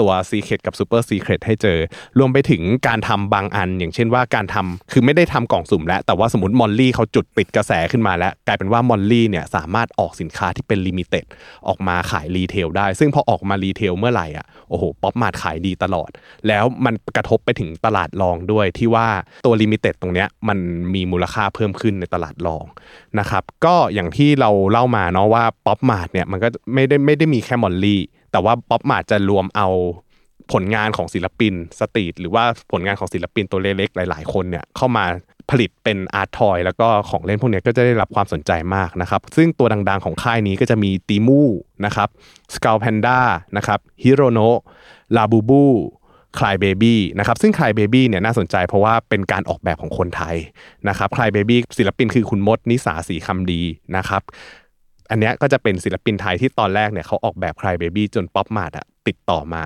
ตัว Secret กับ Super Secret ให้เจอ รวมไปถึงการทำบางอัน อย่างเช่นว่าการทำคือไม่ได้ทำกล่องสุ่มแล้ว แต่ว่าสมมติ Molly เขาจุดติดกระแสขึ้นมาแล้ว กลายเป็นว่า Molly เนี่ยสามารถออกสินค้าที่เป็น Limited ออกมาขาย retail ได้ ซึ่งพอออกมา retail เมื่อไหร่อะโอ้โห Pop Mart ขายดีตลอด แล้วมันกระทบไปถึงตลาดรองด้วยที่ว่าตัว Limited ตรงเนี้ยมันมีมูลค่าเพิ่มขึ้นในตลาดรองนะครับก็อย่างที่เราเล่ามาเนาะว่า Pop Mart เนี่ยมันก็ไม่ได้ไม่ได้มีแค่ Molly แต่ว่า Pop Mart จะรวมเอาผลงานของศิลปิน street หรือว่าผลงานของศิลปินตัวเล็กๆหลาย ๆ คนเนี่ยเข้ามาผลิตเป็นอาร์ตทอยแล้วก็ของเล่นพวกนี้ก็จะได้รับความสนใจมากนะครับ ซึ่งตัวดังๆของค่ายนี้ก็จะมี Dimooนะครับ Skullpanda นะครับ Hirono Labubu Cry Baby นะครับซึ่ง Cry Baby เนี่ยน่าสนใจเพราะว่าเป็นการออกแบบของคนไทยนะครับ Cry Baby ศิลปินคือคุณมดนิสาสีคำดีนะครับ อันเนี้ยก็จะเป็นศิลปินไทยที่ตอนแรกเนี่ยเขาออกแบบ Cry Baby จน Pop Mart อะติดต่อมา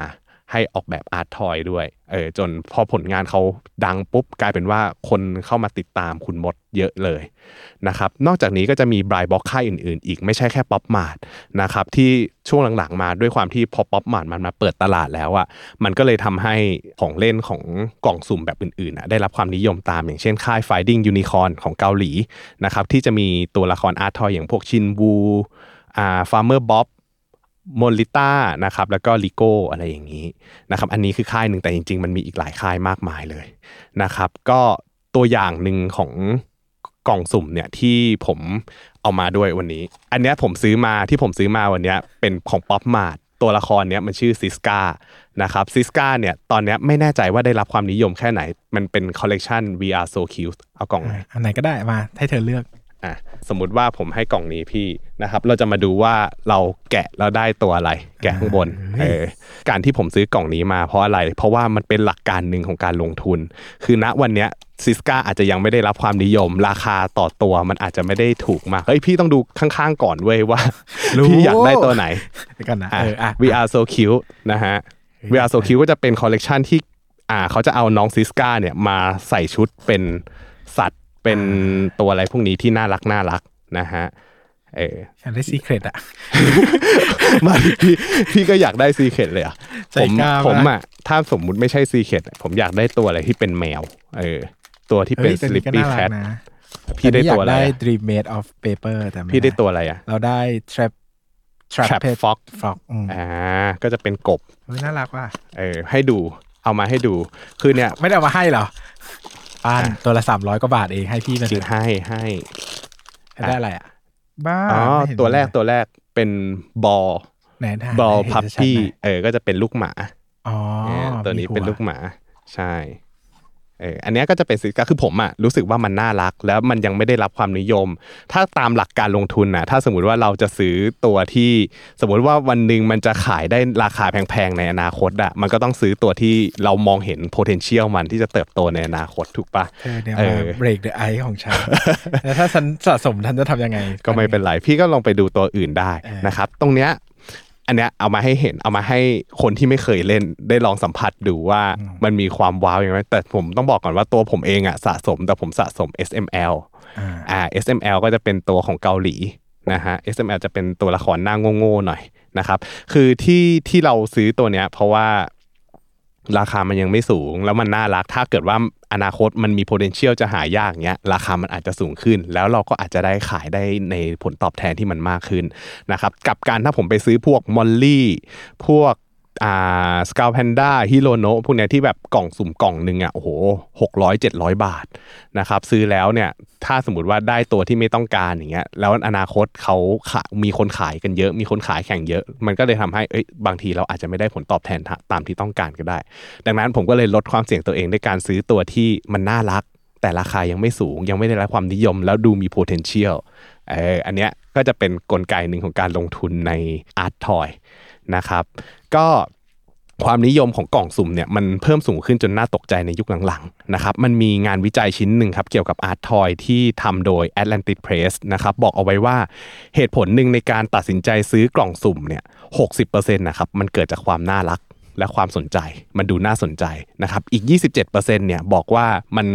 ให้ออกแบบอาร์ตทอยด้วยเออจนพอผลงานเขาดังปุ๊บกลายเป็นว่าคนเข้ามาติดตามคุณมดเยอะเลยนะครับนอกจากนี้ก็จะมี Blind Box ค่ายอื่นๆ อีกไม่ใช่แค่ Pop Mart นะครับที่ช่วงหลังๆมาด้วยความที่พอ Pop Mart มันมาเปิดตลาดแล้วอะมันก็เลยทำให้ของเล่นของกล่องสุ่มแบบอื่นๆอะได้รับความนิยมตามอย่างเช่นค่าย Finding Unicorn ของเกาหลีนะครับที่จะมีตัวละครอาร์ตทอยอย่างพวก ShinWoo อ่า Farmer Bob Molinta นะครับแล้วก็ RiCO อะไรอย่างนี้นะครับอันนี้คือค่ายหนึ่งแต่จริง ๆ มันมีอีกหลายค่ายมากมายเลยนะครับก็ตัวอย่างหนึ่งของกล่องสุ่มเนี่ยที่ผมเอามาด้วยวันนี้ อันนี้ผมซื้อมาที่ผมซื้อมาวันนี้เป็นของ Pop Mart ตัวละครเนี้ยมันชื่อ Zsiga นะครับ Zsiga เนี่ยตอนเนี้ยไม่แน่ใจว่าได้รับความนิยมแค่ไหน มันเป็นคอลเลกชัน We're So Cute เอากล่องไหนอันไหนก็ได้มาให้เธอเลือก อะสมมุติว่าผมให้กล่องนี้พี่นะครับ เราจะมาดูว่าเราแกะแล้วได้ตัวอะไร แกะข้างบนเออการที่ผมซื้อกล่องนี้มาเพราะอะไร เพราะว่ามันเป็นหลักการหนึ่งของการลงทุน คือณวันเนี้ยซิสกาอาจจะยังไม่ได้รับความนิยม ราคาต่อตัวมันอาจจะไม่ได้ถูกมากเฮ้ยพี่ต้องดูข้างๆก่อนเว้ยว่ารู้พี่อยากได้ตัวไหนเดี๋ยวกันนะอะเอออะ VR so cute นะฮะ VR so cute ก็จะเป็นคอลเลกชันที่อ่าเขาจะเอาน้องซิสกาเนี่ยมาใส่ชุดเป็นสัตว์ เป็นตัวอะไรพวกนี้ที่น่ารักน่ารักนะฮะเออฉันได้ซีเครตอะมาพี่พี่ก็อยากได้ซีเคดเลยอะใจผมกล้ามากผมอะถ้าสมมุติไม่ใช่ซีเคดผมอยากได้ตัวอะไรที่เป็นแมว เออ ตัวที่เป็นฮ้ยแต่สลิปก็ปี้น่าแครัทกนะพี่ได้ตัวอะไรแต่นี่อยากอะได้ Dream Made of Paper แต่ม่พี่ได้ตัวอะไรอะ เราได้ Trap Trap Pet Fox Fox อืมอ่าก็จะเป็นกบเฮ้ยน่ารักว่ะเออ ให้ดูเอามาให้ดูคือเนี่ย ไม่ได้เอามาให้เหรอ ปานตัวละสามร้อยกว่าบาทเองให้พี่มาจริงให้ให้ได้อะไรอะ บ้าอ๋อไม่เห็นตัวแรกมีตัวแรกเป็นบอลไหนถ่ายบอลให้เห็นพับชัดๆปี้หน่อยเออ ก็จะเป็นลูกหมาอ๋อเนี่ยตัวนี้มีหัเป็นลูกหมา ใช่ เอออันเนี้ยก็จะเป็นสินค้าคือผมอะรู้สึกว่ามันน่ารัก แล้วมันยังไม่ได้รับความนิยม ถ้าตามหลักการลงทุนน่ะถ้าสมมติว่าเราจะซื้อตัวที่ สมมติว่าวันหนึ่งมันจะขายได้ราคาแพงๆในอนาคตอะมันก็ต้องซื้อตัวที่เรามองเห็น potential มันที่จะเติบโตในอนาคตถูกปะเธอเนี่ยเอมาอเบรกเดอะไอของฉันแล้วถ้าฉันสะสมทันจะทำยังไง ก็ไม่เป็นไรพี่ก็ลองไปดูตัวอื่นได้เออนะครับตรงเนี้ย อันเนี้ยเอามาให้เห็นเอามาให้คนที่ไม่เคยเล่นได้ลองสัมผัสดูว่ามันมีความว้าวอย่างไรแต่ผมต้องบอกก่อนว่าตัวผมเองอะสะสมแต่ผมสะสม SML อ่าอ่า SML ก็จะเป็นตัวของเกาหลีนะฮะ SML จะเป็นตัวละครหน้าโง่ๆหน่อยนะครับ คือที่ที่เราซื้อตัวเนี้ยเพราะว่า ราคามันยังไม่สูง แล้วมันน่ารักถ้าเกิดว่าอนาคตมันมี potential จะหายากเนี้ยราคามันอาจจะสูงขึ้น แล้วเราก็อาจจะได้ขายได้ในผลตอบแทนที่มันมากขึ้นนะครับกับการถ้าผมไปซื้อพวกมอลลี่พวก อ่าสกาวแพนด้าฮิโรโนพวกเนี้ยที่แบบกล่องสุ่มกล่องหนึ่งอะโอ้โหหกร้อยเจ็ดร้อยบาทนะครับซื้อแล้วเนี่ยถ้าสมมติว่าได้ตัวที่ไม่ต้องการอย่างเงี้ยแล้วอนาคตเขาขะมีคนขายกันเยอะ มีคนขายแข่งเยอะ มันก็เลยทำให้เอ้ยบางทีเราอาจจะไม่ได้ผลตอบแทนตามที่ต้องการก็ได้ ดังนั้นผมก็เลยลดความเสี่ยงตัวเองด้วยการซื้อตัวที่มันน่ารัก แต่ราคายังไม่สูง ยังไม่ได้รับความนิยม แล้วดูมี potential เอออันเนี้ยก็จะเป็นกลไกหนึ่งของการลงทุนใน art toy นะครับ ก็ความนิยมของกล่องสุ่มเนี่ยมันเพิ่มสูงขึ้นจนน่าตกใจในยุคหลังๆนะครับมันมีงานวิจัยชิ้นหนึ่งครับเกี่ยวกับ Art Toy ที่ทำโดย Atlantic Press นะครับบอกเอาไว้ว่าเหตุผลหนึ่งในการตัดสินใจซื้อกล่องสุ่มเนี่ย60%นะครับมันเกิดจากความน่ารักและความสนใจมันดูน่าสนใจนะครับอีก 27%เนี่ยบอกว่ามัน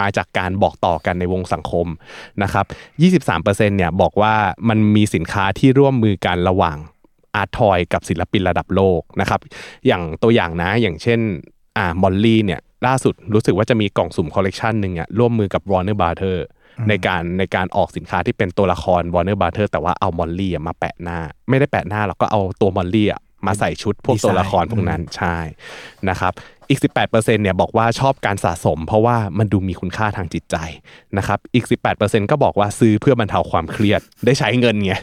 มาจากการบอกต่อกันในวงสังคมนะครับ23%เนี่ยบอกว่ามันมีสินค้าที่ร่วมมือกันระหว่าง อาร์ตทอยกับศิลปินระดับโลกนะครับ อย่างตัวอย่างนะอย่างเช่นอ่า Molly เนี่ยล่าสุดรู้สึกว่าจะมีกล่องสุ่มคอลเลกชันหนึ่งอะร่วมมือกับ Warner Brother ในการในการออกสินค้าที่เป็นตัวละคร Warner Brother แต่ว่าเอา Molly อะมาแปะหน้า ไม่ได้แปะหน้าหรอกก็เอาตัวมอลลี่อะมาใส่ชุดพวกตัวละครพวกนั้นใช่นะครับอีก 18%เนี่ยบอกว่าชอบการสะสม เพราะว่ามันดูมีคุณค่าทางจิตใจนะครับอีก 18%ก็บอกว่าซื้อเพื่อบรรเทาความเครียดได้ใช้เงินไง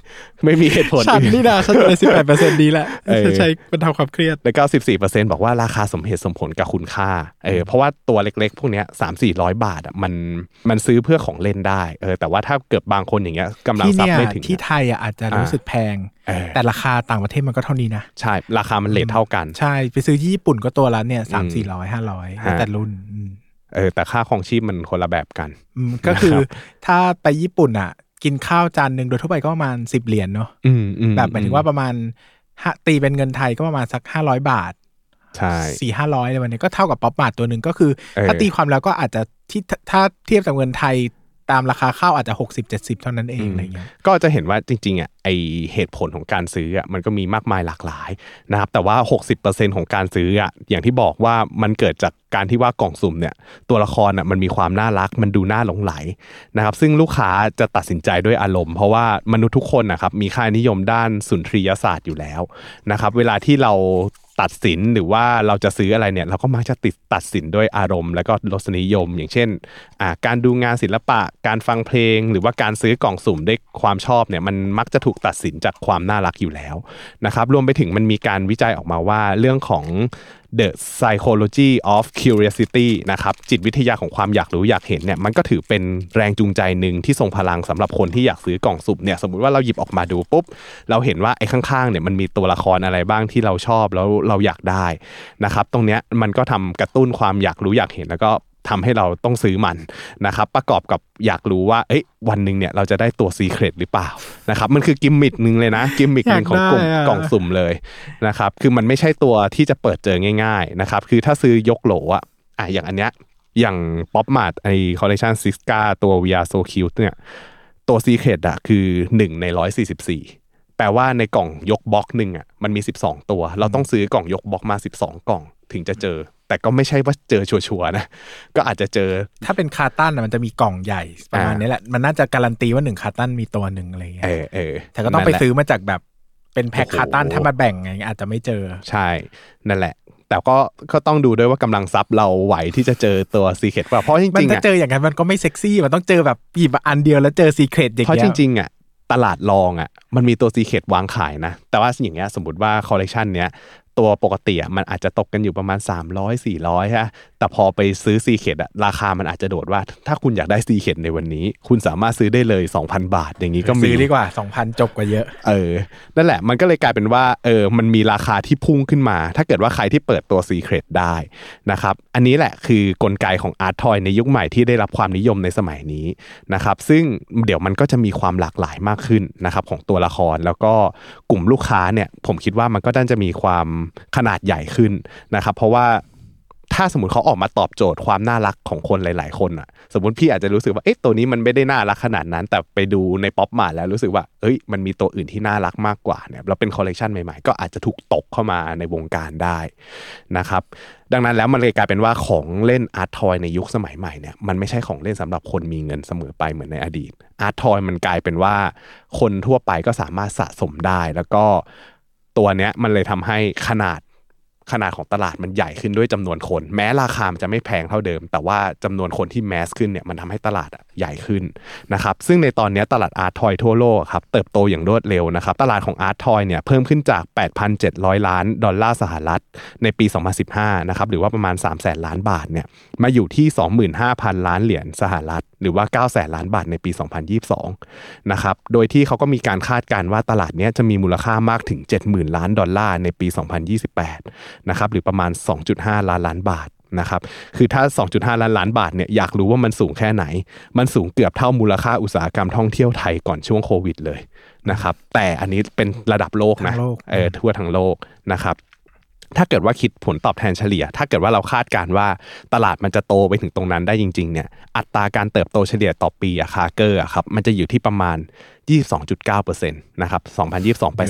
ไม่มีเหตุผลฉันอื่นนี่นะฉันเลยสิบแปดเปอร์เซ็นต์ดีแหละเออฉันใช้บรรเทาความเครียดแล้วก็14%บอกว่าราคาสมเหตุสมผลกับคุณค่าเออเพราะว่าตัวเล็กๆ พวกเนี้ยสามสี่ร้อยบาทอะมันมันซื้อเพื่อของเล่นได้เออแต่ว่าถ้าเกิดบางคนอย่างเงี้ยกำลังที่ทรัพเนี่ยย์ไม่ถึงที่อะไทยอะอาจจะรู้สึกแพงเออแต่ราคาต่างประเทศมันก็เท่านี้นะ ใช่ราคามันเลทเท่ากัน ใช่ไปซื้อที่ญี่ปุ่นก็ตัวละเนี่ยสามสี่ร้อยห้าร้อยฮะแต่รุ่นอืมเออแต่ค่าของชีพมันคนละแบบกันอืมก็คือนะครับถ้าไปญี่ปุ่นอะ กินข้าวจานหนึ่งโดยทั่วไปก็ประมาณสิบเหรียญเนาะอืมอืมแบบหมายถึงว่าประมาณห้าตีเป็นเงินไทยก็ประมาณสักห้าร้อยบาทใช่สี่ห้าร้อยเลยวันนี้ก็เท่ากับป๊อปมาร์ตตัวหนึ่งก็คือเออถ้าตีความแล้วก็อาจจะที่ถ้าถ้าเทียบกับเงินไทย ตามราคาข้าวอาจจะหกสิบเจ็ดสิบเท่านั้นเองอะไรเงี้ยก็จะเห็นว่าจริงๆอะไอเหตุผลของการซื้ออะมันก็มีมากมายหลากหลายนะครับแต่ว่า 60%ของการซื้ออะอย่างที่บอกว่ามันเกิดจากการที่ว่ากล่องสุ่มเนี่ยตัวละครอะมันมีความน่ารักมันดูน่าหลงไหลนะครับซึ่งลูกค้าจะตัดสินใจด้วยอารมณ์ เพราะว่ามนุษย์ทุกคนนะครับมีค่านิยมด้านสุนทรียศาสตร์อยู่แล้วนะครับเวลาที่เรา ตัดสินหรือว่าเราจะซื้ออะไรเนี่ยเราก็มักจะติดตัดสินด้วยอารมณ์ แล้วก็รสนิยม อย่างเช่นการดูงานศิลปะการฟังเพลง หรือว่าการซื้อกล่องสุ่มด้วยความชอบเนี่ยมันมักจะถูกตัดสินจากความน่ารักอยู่แล้วนะครับรวมไปถึงมันมีการวิจัยออกมาว่าเรื่องของ The Psychology of Curiosity นะครับจิตวิทยาของความอยากรู้อยากเห็นเนี่ยมันก็ถือเป็นแรงจูงใจหนึ่งที่ทรงพลังสำหรับคนที่อยากซื้อกล่องสุ่มเนี่ยสมมติว่าเราหยิบออกมาดูปุ๊บ เราเห็นว่าไอ้ข้างๆเนี่ยมันมีตัวละครอะไรบ้างที่เราชอบแล้วเราอยากได้นะครับตรงเนี้ยมันก็ทำกระตุ้นความอยากรู้อยากเห็นแล้วก็ ทำให้เราต้องซื้อมันนะครับประกอบกับอยากรู้ว่าเอ้ยวันหนึ่งเนี่ยเราจะได้ตัว Secret หรือเปล่านะครับมันคือกิมมิคหนึ่งเลยนะกิมมิคหนึ่งของกลุ่มอยากได้อะกล่องสุ่มเลยนะครับคือมันไม่ใช่ตัวที่จะเปิดเจอง่ายๆนะครับคือถ้าซื้อยกโหลอะอะอย่างอันเนี้ยอย่างป๊อปมาร์ทไอคอลเลคชันซิสกาตัว VR So Cute เนี่ยตัวซีเครตอะคือหนึ่งในร้อยสี่สิบสี่แปลว่าในกล่องยกบล็อกหนึ่งอะมันมีสิบสองตัว เราต้องซื้อกล่องยกบล็อกมาสิบสองกล่องถึงจะเจอ แต่ก็ไม่ใช่ว่าเจอชัวร์ๆนะ ก็อาจจะเจอ ถ้าเป็น carton น่ะมันจะมีกล่องใหญ่ประมาณอ่านี้แหละ มันน่าจะการันตีว่าหนึ่ง carton มีตัวหนึ่งอะไรเงี้ยเออแต่ก็ต้องไปนั่นแหละซื้อมาจากแบบเป็นแพ็คโอ้โห carton ถ้ามาแบ่งไงอาจจะไม่เจอ ใช่ นั่นแหละ แต่ก็ก็ต้องดูด้วยว่ากำลังทรัพย์เราไหวที่จะเจอตัว Secret ป่ะเพราะจริงๆอะถ้ามันเจออย่างนั้นมันก็ไม่เซ็กซี่ มันต้องเจอแบบหยิบอันเดียวแล้วเจอ Secret อย่างเงี้ยเพราะจริงๆอะตลาดรองอะมันมีตัว secret วางขายนะ แต่ว่าอย่างเงี้ยสมมติว่าคอลเลกชันเนี้ย ตัวปกติอะมันอาจจะตกกันอยู่ประมาณ 300 400ฮะ แต่พอไปซื้อ secret อะราคามันอาจจะโดดว่า ถ้าคุณอยากได้ secret ในวันนี้ คุณสามารถซื้อได้เลย 2,000 บาท อย่างนี้ก็มีซื้อดีกว่าสองพันจบกว่าเยอะ เออ นั่นแหละ มันก็เลยกลายเป็นว่า เออ มันมีราคาที่พุ่งขึ้นมา ถ้าเกิดว่าใครที่เปิดตัว Secret ได้นะครับ อันนี้แหละคือกลไกของ Art Toy ในยุคใหม่ที่ได้รับความนิยมในสมัยนี้นะครับ ซึ่งเดี๋ยวมันก็จะมีความหลากหลายมากขึ้นนะครับของตัวละคร แล้วก็กลุ่มลูกค้าเนี่ย ผมคิดว่ามันก็น่าจะมีความขนาดใหญ่ขึ้นนะครับ เพราะว่า ถ้าสมมติเขาออกมาตอบโจทย์ความน่ารักของคนหลาย ๆ คนอะ สมมติพี่อาจจะรู้สึกว่าเอ๊ะตัวนี้มันไม่ได้น่ารักขนาดนั้น แต่ไปดูใน Pop Mart แล้วรู้สึกว่าเอ้ยมันมีตัวอื่นที่น่ารักมากกว่าเนี่ยแล้วเป็นคอลเลกชันใหม่ ๆ ก็อาจจะถูกตกเข้ามาในวงการได้นะครับดังนั้นแล้วมันเลยกลายเป็นว่าของเล่นอาร์ตทอยในยุคสมัยใหม่เนี่ยมันไม่ใช่ของเล่นสำหรับคนมีเงินเสมอไปเหมือนในอดีตอาร์ตทอยมันกลายเป็นว่า คนทั่วไปก็สามารถสะสมได้แล้วก็ตัวเนี้ยมันเลยทำให้ขนาด ขนาดของตลาดมันใหญ่ขึ้นด้วยจำนวนคน แม้ราคามันจะไม่แพงเท่าเดิม แต่ว่าจำนวนคนที่ mass ขึ้นเนี่ยมันทำให้ตลาดใหญ่ขึ้นนะครับซึ่งในตอนนี้ตลาดอาร์ตทอยทั่วโลกครับเติบโตอย่างรวดเร็วนะครับตลาดของอาร์ตทอยเนี่ยเพิ่มขึ้นจาก 8,700 ล้านดอลลาร์สหรัฐในปี 2015นะครับหรือว่าประมาณ3 0 0แสนล้านบาทเนี่ยมาอยู่ที่ 25,000 ล้านเหรียญสหรัฐ หรือว่า 9 แสนล้านบาทในปี 2022 นะครับ โดยที่เขาก็มีการคาดการณ์ว่าตลาดเนี้ยจะมีมูลค่ามากถึง 70,000 ล้านดอลลาร์ในปี 2028 นะครับ หรือประมาณ 2.5 ล้านล้านบาทนะครับ คือถ้า 2.5 ล้านล้านบาทเนี่ยอยากรู้ว่ามันสูงแค่ไหน มันสูงเกือบเท่ามูลค่าอุตสาหกรรมท่องเที่ยวไทยก่อนช่วงโควิดเลยนะครับแต่อันนี้เป็นระดับโลกนะทั้งโลกเออทั่วทั้งโลกนะครับ ถ้าเกิดว่าคิดผลตอบแทนเฉลี่ย ถ้าเกิดว่าเราคาดการณ์ว่าตลาดมันจะโตไปถึงตรงนั้นได้จริงๆเนี่ยอัตราการเติบโตเฉลี่ยต่อปีอะ CAGR อะครับมันจะอยู่ที่ประมาณ 22.9%นะครับ 2022 ไป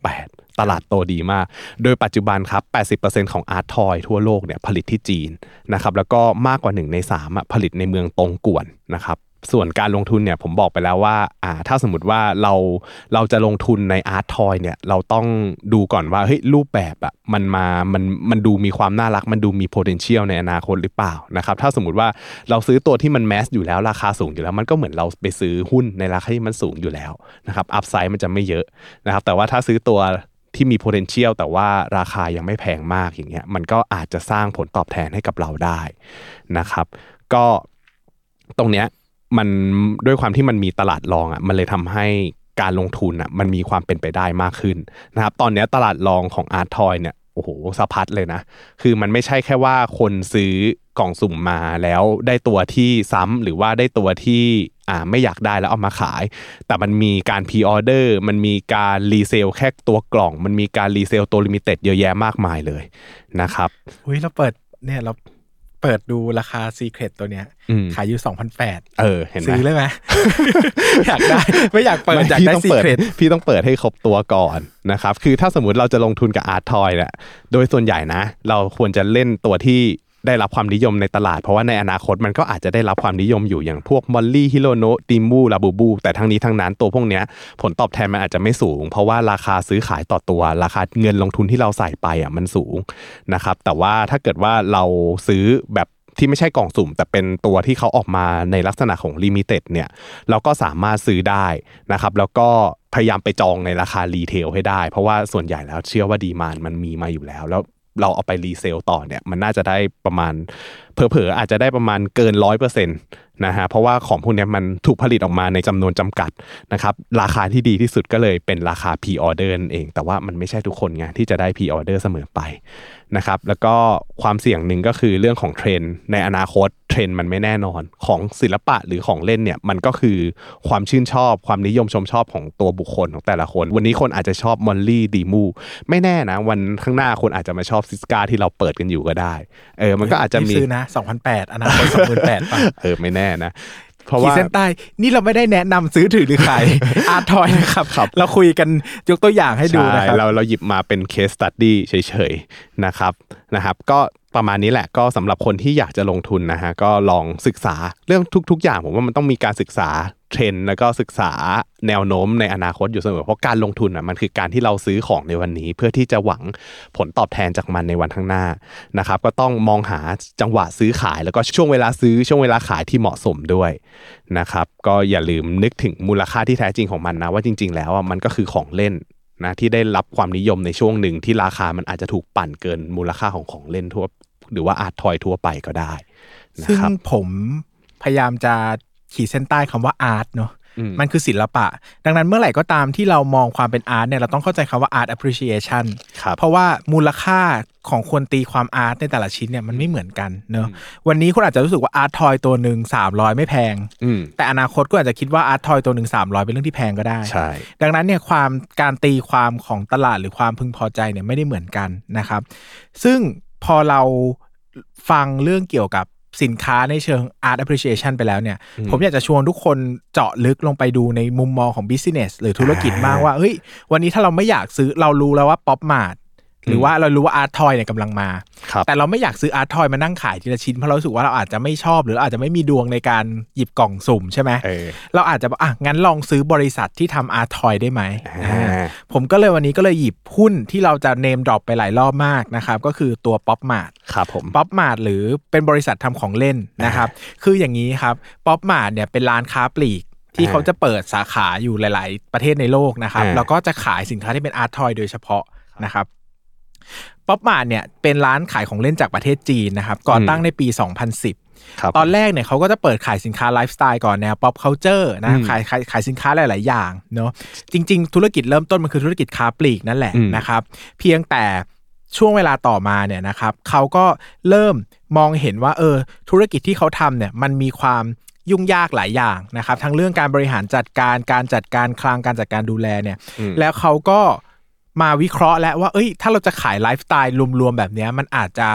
2028 ตลาดโตดีมาก โดยปัจจุบันครับ 80%ของอาร์ตทอยทั่วโลกเนี่ยผลิตที่จีนนะครับแล้วก็มากกว่า 1 ใน3อะผลิตในเมืองตงกวนนะครับ ส่วนการลงทุนเนี่ยผมบอกไปแล้วว่าอ่าถ้าสมมติว่าเราเราจะลงทุนในอาร์ตทอยเนี่ยเราต้องดูก่อนว่าเฮ้ยรูปแบบอะมันมามันมันดูมีความน่ารัก มันดูมี potential ในอนาคตหรือเปล่านะครับถ้าสมมติว่าเราซื้อตัวที่มันแมสอยู่แล้วราคาสูงอยู่แล้ว มันก็เหมือนเราไปซื้อหุ้นในราคาที่มันสูงอยู่แล้วนะครับอัพไซด์มันจะไม่เยอะนะครับแต่ว่าถ้าซื้อตัวที่มี potential แต่ว่าราคายังไม่แพงมากอย่างเงี้ยมันก็อาจจะสร้างผลตอบแทนให้กับเราได้นะครับ ก็ตรงเนี้ย มันด้วยความที่มันมีตลาดรองอะมันเลยทำให้การลงทุนอะมันมีความเป็นไปได้มากขึ้นนะครับ ตอนนี้ตลาดรองของอาร์ตทอยเนี่ยโอ้โหสะพัดเลยนะ คือมันไม่ใช่แค่ว่าคนซื้อกล่องสุ่มมาแล้วได้ตัวที่ซ้ำหรือว่าได้ตัวที่อ่าไม่อยากได้แล้วเอามาขาย แต่มันมีการ pre order มันมีการ resell แค่ตัวกล่อง มันมีการ resell ตัว limited เยอะแยะมากมายเลยนะครับอุ้ยเราเปิดเนี่ยเรา เปิดดูราคา secret ตัวเนี้ยอืมขายอยู่สองพันแปดเออ เห็นไหมซื้อเลยไหมอยากได้ ไม่อยากเปิดไม่อยากพี่ได้ต้องเปิด secretพี่ต้องเปิดให้ครบตัวก่อนนะครับ คือถ้าสมมติเราจะลงทุนกับอาร์ตทอยเนี่ยโดยส่วนใหญ่นะ เราควรจะเล่นตัวที่ ได้รับความนิยมในตลาด เพราะว่าในอนาคตมันก็อาจจะได้รับความนิยมอยู่อย่างพวก Molly Hirono Dimoo Labubu แต่ทั้งนี้ทั้งนั้นตัวพวกเนี้ยผลตอบแทนมันอาจจะไม่สูง เพราะว่าราคาซื้อขายต่อตัว ราคาเงินลงทุนที่เราใส่ไปอะมันสูงนะครับแต่ว่าถ้าเกิดว่าเราซื้อแบบที่ไม่ใช่กล่องสุ่ม แต่เป็นตัวที่เขาออกมาในลักษณะของ limited เนี่ยเราก็สามารถซื้อได้นะครับแล้วก็พยายามไปจองในราคา retail ให้ได้ เพราะว่าส่วนใหญ่แล้วเชื่อว่า demand มันมีมาอยู่แล้ว แล้ว เราเอาไป resell ต่อเนี่ย มันน่าจะได้ประมาณ เผลอๆอาจจะได้ประมาณเกินร้อยเปอร์เซ็นต์นะฮะเพราะว่าของพวกเนี้ยมันถูกผลิตออกมาในจำนวนจำกัดนะครับราคาที่ดีที่สุดก็เลยเป็นราคา pre order นั่นเอง แต่ว่ามันไม่ใช่ทุกคนไงที่จะได้ pre order เสมอไปนะครับแล้วก็ความเสี่ยงหนึ่งก็คือเรื่องของเทรนด์ในอนาคตเทรนด์มันไม่แน่นอนของศิลปะหรือของเล่นเนี่ยมันก็คือความชื่นชอบความนิยมชมชอบของตัวบุคคลของแต่ละคน วันนี้คนอาจจะชอบ Molly Dimoo ไม่แน่นะ วันข้างหน้าคนอาจจะมาชอบซิสกาที่เราเปิดกันอยู่ก็ได้เออมันก็อาจจะมีซื้อนะสองพันแปดอนาคตสองหมื่นแปดป่ะเออไม่แน่นะเพราะขีดว่าเส้นใต้นี่เราไม่ได้แนะนำซื้อถือหรือขายอาร์ตทอยนะครับครับเราคุยกันยกตัวอย่างให้ดูนะครับใช่เราเราหยิบมาเป็นเคสตัดดี้เฉยๆนะครับนะครับ ก็ประมาณนี้แหละก็สำหรับคนที่อยากจะลงทุนนะฮะก็ลองศึกษาเรื่องทุก ๆ อย่างผมว่ามันต้องมีการศึกษา เทรนด์แล้วก็ศึกษาแนวโน้มในอนาคตอยู่เสมอ เพราะการลงทุนอะมันคือการที่เราซื้อของในวันนี้ เพื่อที่จะหวังผลตอบแทนจากมันในวันข้างหน้านะครับก็ต้องมองหาจังหวะซื้อขาย แล้วก็ช่วงเวลาซื้อช่วงเวลาขายที่เหมาะสมด้วยนะครับก็อย่าลืมนึกถึงมูลค่าที่แท้จริงของมันนะว่าจริง ๆ แล้วอะมันก็คือของเล่นนะที่ได้รับความนิยมในช่วงหนึ่งที่ราคามันอาจจะถูกปั่นเกินมูลค่าของของเล่นทั่ว หรือว่าอาร์ตทอยทั่วไปก็ได้นะซึ่งผมพยายามจะ ขีดเส้นใต้คำว่าอาร์ตเนาะอืมมันคือศิลปะ ดังนั้นเมื่อไหร่ก็ตามที่เรามองความเป็นอาร์ตเนี่ยเราต้องเข้าใจคำว่า art appreciation ครับเพราะว่ามูลค่าของคนตีความอาร์ตในแต่ละชิ้นเนี่ยมันไม่เหมือนกันเนอะวันนี้คุณอาจจะรู้สึกว่าอาร์ตทอยตัวหนึ่งสามร้อยไม่แพงอืมแต่อนาคตก็อาจจะคิดว่าอาร์ตทอยตัวหนึ่งสามร้อยเป็นเรื่องที่แพงก็ได้ใช่ดังนั้นเนี่ยความการตีความของตลาดหรือความพึงพอใจเนี่ยไม่ได้เหมือนกันนะครับ ซึ่งพอเราฟังเรื่องเกี่ยวกับ สินค้าในเชิง art appreciation ไปแล้วเนี่ย ผมอยากจะชวนทุกคนเจาะลึกลงไปดูในมุมมองของ business หรือธุรกิจมากว่า เฮ้ย วันนี้ถ้าเราไม่อยากซื้อเรารู้แล้วว่า pop mart หรือว่าเรารู้ว่า art toy เนี่ยกำลังมาครับแต่เราไม่อยากซื้ออาร์ตทอยมานั่งขายทีละชิ้น เพราะเรารู้สึกว่าเราอาจจะไม่ชอบหรือเราอาจจะไม่มีดวงในการหยิบกล่องสุ่มใช่ไหมเออเราอาจจะบอกอะงั้นลองซื้อบริษัทที่ทำอาร์ตทอยได้ไหมอ่าอ่าผมก็เลยวันนี้ก็เลยหยิบหุ้นที่เราจะ name drop ไปหลายรอบมากนะครับ ก็คือตัว Pop Mart ครับผม Pop Mart หรือเป็นบริษัททำของเล่นนะครับ คืออย่างนี้ครับ Pop Mart เนี่ยเป็นร้านค้าปลีกที่อ่าเขาจะเปิดสาขาอยู่หลาย ๆ ประเทศในโลกนะครับอ่าแล้วก็จะขายสินค้าที่เป็นอาร์ตทอยโดยเฉพาะนะครับ Pop Mart เนี่ยเป็นร้านขายของเล่นจากประเทศจีนนะครับก่อตั้งในปี 2010ครับตอนแรกเนี่ยเขาก็จะเปิดขายสินค้าไลฟ์สไตล์ก่อนแนว pop culture นะอืมขายขายขายสินค้าหลาย ๆ อย่างเนาะจริง ๆ ธุรกิจเริ่มต้นมันคือธุรกิจค้าปลีกนั่นแหละอืมนะครับเพียงแต่ช่วงเวลาต่อมาเนี่ยนะครับเขาก็เริ่มมองเห็นว่าเออธุรกิจที่เขาทำเนี่ยมันมีความยุ่งยากหลายอย่างนะครับทั้งเรื่องการบริหารจัดการการจัดการคลังการจัดการดูแลเนี่ยแล้วเขาก็ มาวิเคราะห์แล้วว่า เอ้ย ถ้าเราจะขายไลฟ์สไตล์รวมๆ แบบเนี้ยมันอาจจะ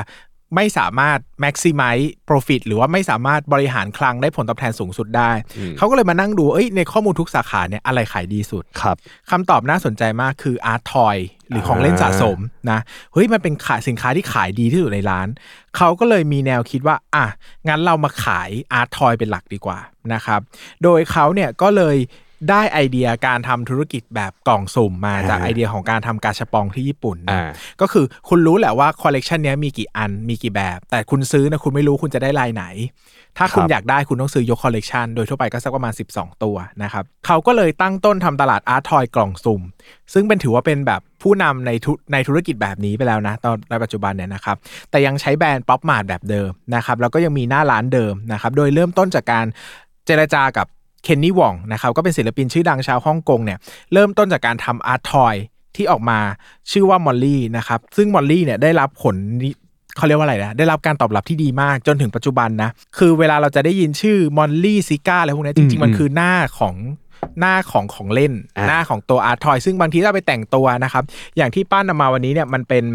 ไม่สามารถ maximize profit หรือว่าไม่สามารถบริหารคลังได้ผลตอบแทนสูงสุดได้ เขาก็เลยมานั่งดู เอ้ย ในข้อมูลทุกสาขาเนี่ยอะไรขายดีสุด ครับคำตอบน่าสนใจมากคืออาร์ตทอยหรือของเล่นสะสมนะ เฮ้ย มันเป็นขายสินค้าที่ขายดีที่สุดในร้าน เขาก็เลยมีแนวคิดว่า อะ งั้นเรามาขายอาร์ตทอยเป็นหลักดีกว่านะครับ โดยเขาเนี่ยก็เลย ได้ไอเดียการทำธุรกิจแบบกล่องสุ่มมาจากอ่าไอเดียของการทำกาชาปองที่ญี่ปุ่นนะอ่าก็คือคุณรู้แหละว่าคอลเลกชันเนี้ยมีกี่อันมีกี่แบบ แต่คุณซื้อนะคุณไม่รู้คุณจะได้ลายไหน ถ้าคุณครับอยากได้คุณต้องซื้อยกคอลเลกชันโดยทั่วไปก็สักประมาณ 12 ตัวนะครับเขาก็เลยตั้งต้นทำตลาดอาร์ตทอยกล่องสุ่ม ซึ่งเป็นถือว่าเป็นแบบผู้นำในธุในธุรกิจแบบนี้ไปแล้วนะตอนในปัจจุบันเนี่ยนะครับแต่ยังใช้แบรนด์ Pop Mart แบบเดิมนะครับแล้วก็ยังมีหน้าร้านเดิมนะครับโดยเริ่มต้นจากการเจรจากับ เคนนี่วองนะครับก็เป็นศิลปินชื่อดังชาวฮ่องกงเนี่ยเริ่มต้นจากการทำ art toy ที่ออกมาชื่อว่ามอลลี่นะครับซึ่งมอลลี่เนี่ยได้รับผลนิเขาเรียกว่าอะไรนะได้รับการตอบรับที่ดีมากจนถึงปัจจุบันนะคือเวลาเราจะได้ยินชื่อมอลลี่ซิก้าอะไรพวกนี้จริง ๆ มันคือหน้าของหน้าของของเล่นอ่าหน้าของตัว art toy ซึ่งบางทีถ้าไปแต่งตัวนะครับ อย่างที่ป้านนำมาวันนี้เนี่ยมันเป็น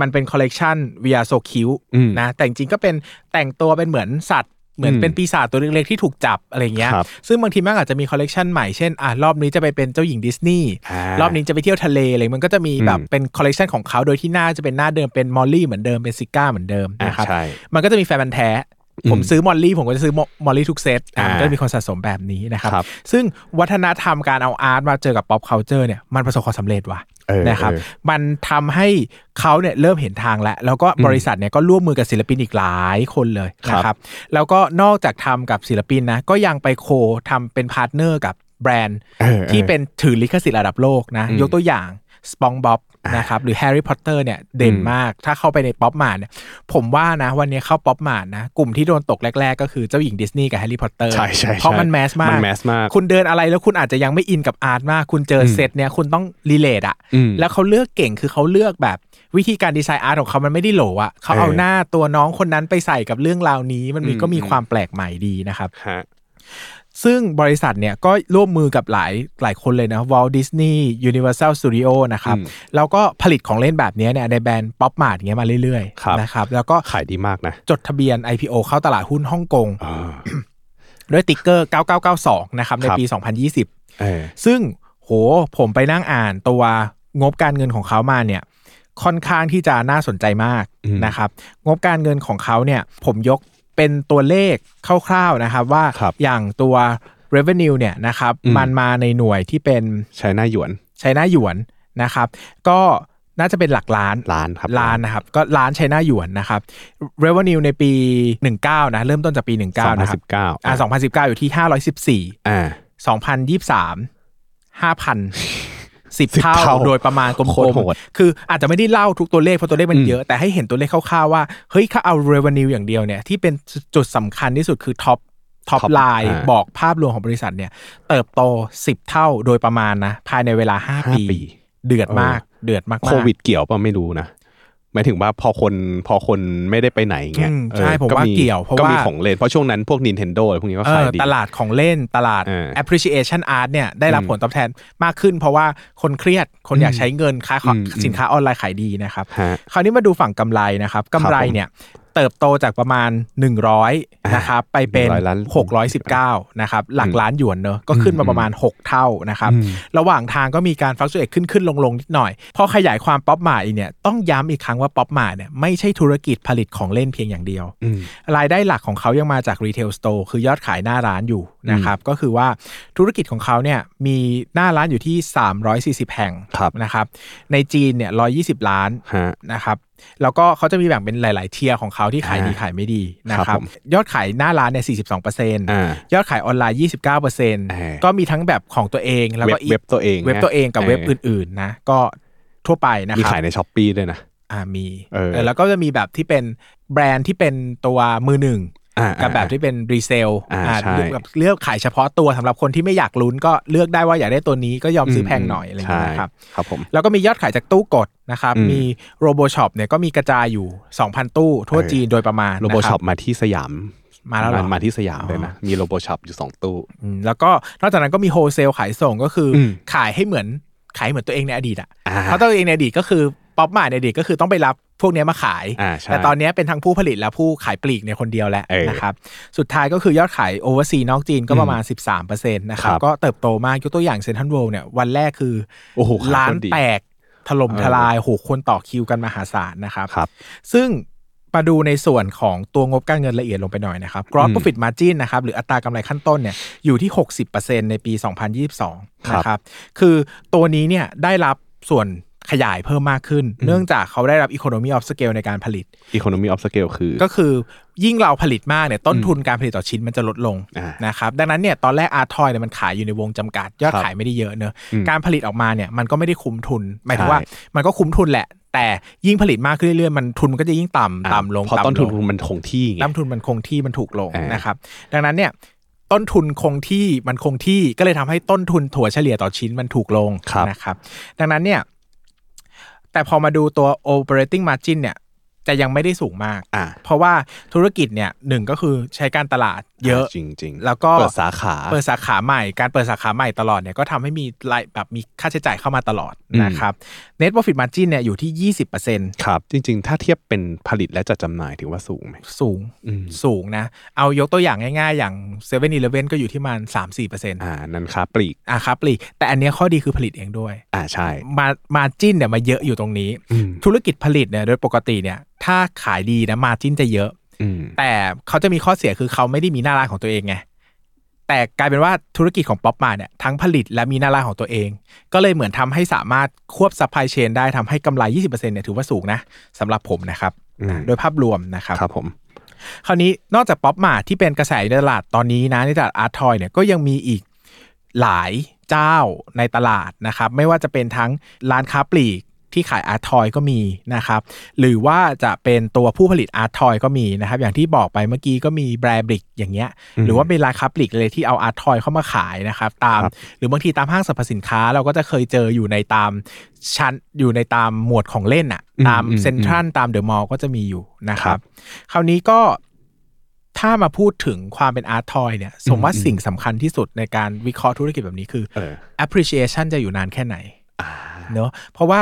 มันเป็นคอลเลกชัน via so cute อืมนะแต่จริงๆก็เป็นแต่งตัวเป็นเหมือนสัตว์ เหมือนอืมเป็นปีศาจตัวเล็กๆที่ถูกจับอะไรเงี้ยครับซึ่งบางทีมันอาจจะมีคอลเลกชันใหม่ เช่นอะรอบนี้จะไปเป็นเจ้าหญิงดิสนีย์อ่ารอบนี้จะไปเที่ยวทะเลอะไรมันก็จะมีแบบอืมเป็นคอลเลกชันของเขาโดยที่หน้าจะเป็นหน้าเดิมเป็นมอลลี่เหมือนเดิมเป็นซิก้าเหมือนเดิมอ่านะครับใช่มันก็จะมีแฟนพันธุ์แท้อืม ผมซื้อมอลลี่ผมก็จะซื้อมอลลี่ทุกเซตอะอ่ามัมันก็จะมีคนสะสมแบบนี้นะครับครับซึ่งวัฒนธรรมการเอา art มาเจอกับ pop culture เนี่ยมันประสบความสำเร็จว่ะเออนะครับเออมันทำให้เขาเนี่ยเริ่มเห็นทางแล้ว แล้วก็บริษัทเนี่ยก็ร่วมมือกับศิลปินอีกหลายคนเลยครับนะครับแล้วก็นอกจากทำกับศิลปินนะก็ยังไป co ทำเป็น partner กับแบรนด์เออที่เป็นถือลิขสิทธิ์ระดับโลกนะอืมยกตัวอย่างสปอนจ์บ็อบ นะครับหรือแฮร์รี่พอตเตอร์เนี่ยเด่นอืมมาก ถ้าเข้าไปในป๊อปมาร์ทเนี่ยผมว่านะวันนี้เข้าป๊อปมาร์ทนะกลุ่มที่โดนตกแรก ๆ ก็คือเจ้าหญิงดิสนีย์กับแฮร์รี่พอตเตอร์ใช่ใช่เพราะใช่มัน mass มากมัน mass มาก คุณเดินอะไรแล้วคุณอาจจะยังไม่อินกับ art มาก คุณเจออมเซตเนี่ยคุณต้องrelate อะอืมแล้วเขาเลือกเก่งคือเขาเลือกแบบวิธีการดีไซน์ art ของเขามันไม่ได้โหลอะเขาเอาเออหน้าตัวน้องคนนั้นไปใส่กับเรื่องราวนี้ มันมีอืมก็มีอืมความแปลกใหม่ดีนะครับฮะ ซึ่งบริษัทเนี่ยก็ร่วมมือกับหลายหลายคนเลยนะ Walt Disney Universal Studio นะครับอืมแล้วก็ผลิตของเล่นแบบเนี้ยเนี่ยในแบรนด์ Pop Mart เงี้ยมาเรื่อยครับๆนะครับแล้วก็ขายดีมากนะจดทะเบียน IPO เข้าตลาดหุ้นฮ่องกงอ่าด้วย ticker 9992 นะครับในครับปี 2020เออซึ่งโหผมไปนั่งอ่านตัวงบการเงินของเขามาเนี่ยค่อนข้างที่จะน่าสนใจมากอืมนะครับ งบการเงินของเขาเนี่ยผมยก เป็นตัวเลขคร่าวๆนะครับว่าครับอย่างตัว revenue เนี่ยนะครับอืมมันมาในหน่วยที่เป็นใช้หน้าหยวนไชน่าหยวนนะครับ ก็น่าจะเป็นหลักล้านล้านครับล้านนะครับ ก็ล้านไชน่าหยวนนะครับ revenue ในปี 19 นะ เริ่มต้นจากปี 19สองพันนะครัสิบบเก้าอ่า2019 อยู่ที่ 514อ่า2023 5,000 สิบ10เท่าเท่าโดยประมาณกลโคตรมโหดๆคืออาจจะไม่ได้เล่าทุกตัวเลขเพราะตัวเลขมันอืมเยอะแต่ให้เห็นตัวเลขคร่าวๆว่าเฮ้ยถ้าเอา revenue อย่างเดียวเนี่ยที่เป็นจุดสำคัญที่สุดคือท็อปท็อป Top ไลน์อ่าบอกภาพรวมของบริษัทเนี่ยเติบโต 10 เท่าโดยประมาณนะ ภายในเวลา5ห้าปีปี เดือดมากเดือดมากๆโควิดเกี่ยวป่ะไม่รู้นะ หมายถึงว่าพอคนพอคนไม่ได้ไปไหนเงี้ยอืมออใช่ผมว่าเกี่ยว เพราะก็ว่ามีของเล่น เพราะช่วงนั้นพวก Nintendo อะไรพวกนี้ก็เอขายอดีตลาดของเล่นตลาดเออ appreciation art เนี่ยได้รับอืมผลตอบแทนมากขึ้น เพราะว่าคนเครียดคนอยากใช้เงินค้าของอืมอืมสินค้าออนไลน์ขายดีนะครับฮะคราวนี้มาดูฝั่งกำไรนะครับกำไรครับผมเนี่ย เติบโตจากประมาณ 100นะครับไปเป็น100ล้าน619นะครับหลักล้านหยวนเนอะก็ขึ้นมาประมาณ 6 เท่านะครับอืมระหว่างทางก็มีการ fluctuate ขึ้นขึ้นลงลงนิดหน่อยพอขยายความ Pop Mart อีกเนี่ยต้องย้ำอีกครั้งว่า Pop Mart เนี่ยไม่ใช่ธุรกิจผลิตของเล่นเพียงอย่างเดียวอืมรายได้หลักของเขายังมาจาก retail store คือยอดขายหน้าร้านอยู่นะครับก็คือว่าธุรกิจของเขาเนี่ยมีหน้าร้านอยู่ที่ 340 แห่งครับนะครับในจีนเนี่ย120 ล้านฮะนะครับ แล้วก็เขาจะมีแบ่งเป็นหลาย ๆ tier ของเขาที่ขายดีอ่าขายไม่ดีนะคครัรับบผมยอดขายหน้าร้านเนี่ย42เปอร์เซ็นต์อ่ายอดขายออนไลน์ 29เปอร์เซ็นต์อ่าก็มีทั้งแบบของตัวเองแล้วเว็ก็บอีกเว็บตัวเองเว็บตัวเองกับเออเว็บอื่น ๆ นะ ก็ทั่วไปนะมีครับขายในช้อปปีด้วยนะอ่ามีเออเออแล้วก็จะมีแบบที่เป็นแบรนด์ที่เป็นตัวมือหนึ่งอ่า กับแบบที่เป็น resell อ่าใช่เลือกแบบเลือกขายเฉพาะตัวสำหรับคนที่ไม่อยากลุ้นก็เลือกได้ว่าอยากได้ตัวนี้ก็ยอมซื้อแพงหน่อยอะไรอย่างเงี้ยใช่นะครับครับผมแล้วก็มียอดขายจากตู้กดนะครับอืมมี robo shop เนี่ยก็มีกระจายอยู่ 2,000 ตู้ทั่วเออจีนโดยประมาณ robo นะค shop มาที่สยามมาแล้วเหรอมาที่สยามเลยนะ มี robo shop อยู่สองตู้อืมแล้วก็นอกจากนั้นก็มี wholesale ขายส่งก็คืออมขายให้เหมือนขายเหมือนตัวเองในอดีตอะอ่าเพราะตัวเองในอดีตก็คือ Pop Mart ในอดีตก็คือต้องไปรับพวกเนี้ยมาขายอ่าใช่แต่ตอนเนี้ยเป็นทั้งผู้ผลิตและผู้ขายปลีกในยคนเดียวแล้วเออนะครับ สุดท้ายก็คือยอดขาย oversea นอกจีนก็ประมาณ 13%นะครับครับก็เติบโตมาก ยกตัวอย่างเซ็นทรัลเวิลด์เนี่ยวันแรกคือโอ้โหขายร้านโคตรดีแตกถล่มเออทลายโหคนต่อคิวกันมหาศาลนะครับครับซึ่งมาดูในส่วนของตัวงบการเงินละเอียดลงไปหน่อยนะครับ gross อืม profit margin นะครับหรืออัตรากำไรขั้นต้นเนี่ยอยู่ที่ 60%ในปี 2022ครับนะครับ คือตัวนี้เนี่ยได้รับส่วน ขยายเพิ่มมากขึ้น เนื่องจากเขาได้รับ economy of scale ในการผลิต Economy of Scale คือ ก็คือยิ่งเราผลิตมากเนี่ยต้นทุนการผลิตต่อชิ้นมันจะลดลงอ่านะครับดังนั้นเนี่ยตอนแรกอาร์ทอยเนี่ยมันขายอยู่ในวงจำกัด ยอดครับขายไม่ได้เยอะเนอะอืมการผลิตออกมาเนี่ยมันก็ไม่ได้คุ้มทุนหมายถึงใช่ว่ามันก็คุ้มทุนแหละแต่ยิ่งผลิตมากขึ้นเรื่อยๆมันทุนมันก็จะยิ่งต่ำอ่าต่ำลงเพราะต้นทุนต่ำลงมันคงที่ไงต้นทุนมันคงที่มันถูกลงอ่านนะครับดังนั้นเนี่ยต้นทุนคงที่มันคงที่ก็เลยทำให้ต้นทุนถั่วเฉลี่ยต่อชิ้นมันถูกลงครับนะครับดังนั้นเนี่ย แต่พอมาดูตัว operating margin เนี่ย จะยังไม่ได้สูงมาก อ่า เพราะว่าธุรกิจเนี่ยหนึ่งก็คือใช้การตลาดเยอะจริงจริงๆแล้วก็เปิดสาขาเปิดสาขาใหม่ การเปิดสาขาใหม่ตลอดเนี่ยก็ทำให้มีรายแบบมีค่าใช้จ่ายเข้ามาตลอดอืมนะครับ net profit margin เนี่ยอยู่ที่ 20%ครับ จริง ๆ ถ้าเทียบเป็นผลิตและจัดจำหน่ายถือว่าสูงไหมสูงอืมสูงนะ เอายกตัวอย่างง่ายๆ อย่าง7 e เ e ่ e อก็อยู่ที่ประมัน 3-4%อ่านั่นค้าปลีกอะครับปลีก แต่อันเนี้ยข้อดีคือผลิตเองด้วย อ่าใช่มามาจิ้นเนี่ยมาเยอะอยู่ตรงนี้อืมธุรกิจผลิตเนี่ยโดยปกติเนี่ยถ้าขายดีนะมาจิ้นจะเยอะอืมแต่เขาจะมีข้อเสียคือเขาไม่ได้มีหน้าร้านของตัวเองไงแต่กลายเป็นว่าธุรกิจของป๊อปมาเนี่ยทั้งผลิตและมีหน้าร้านของตัวเอง ก็เลยเหมือนทำให้สามารถควบ supply chain ได้ทำให้กำไร 20%เนี่ยถือว่าสูงนะสำหรับผมนะครับอืมโดยภาพรวมนะครับครับผมคราวนี้นอกจาก Pop Mart ที่เป็นกระแสในตลาดตอนนี้นะในตลาด art toy เนี่ยก็ยังมีอีกหลายเจ้าในตลาดนะครับ ไม่ว่าจะเป็นทั้งร้านค้าปลีก ที่ขาย art toy ก็มีนะครับหรือว่าจะเป็นตัวผู้ผลิต art toy ก็มีนะครับอย่างที่บอกไปเมื่อกี้ก็มีแบรนด์บริกอย่างเงี้ยหรือว่าเป็นร้านค้าปลีกเลยที่เอา art toy เข้ามาขายนะครับตามครับหรือบางทีตามห้างสรรพสินค้าเราก็จะเคยเจออยู่ในตามชั้นอยู่ในตามหมวดของเล่นอะตามเซ็นทรัลตามเดอะมอลล์ก็จะมีอยู่นะครับ คราวนี้ก็ถ้ามาพูดถึงความเป็นอาร์ตทอยเนี่ย สมว่าสิ่งสำคัญที่สุดในการวิเคราะห์ธุรกิจแบบนี้คือเออ appreciation จะอยู่นานแค่ไหนเนอะเพราะว่า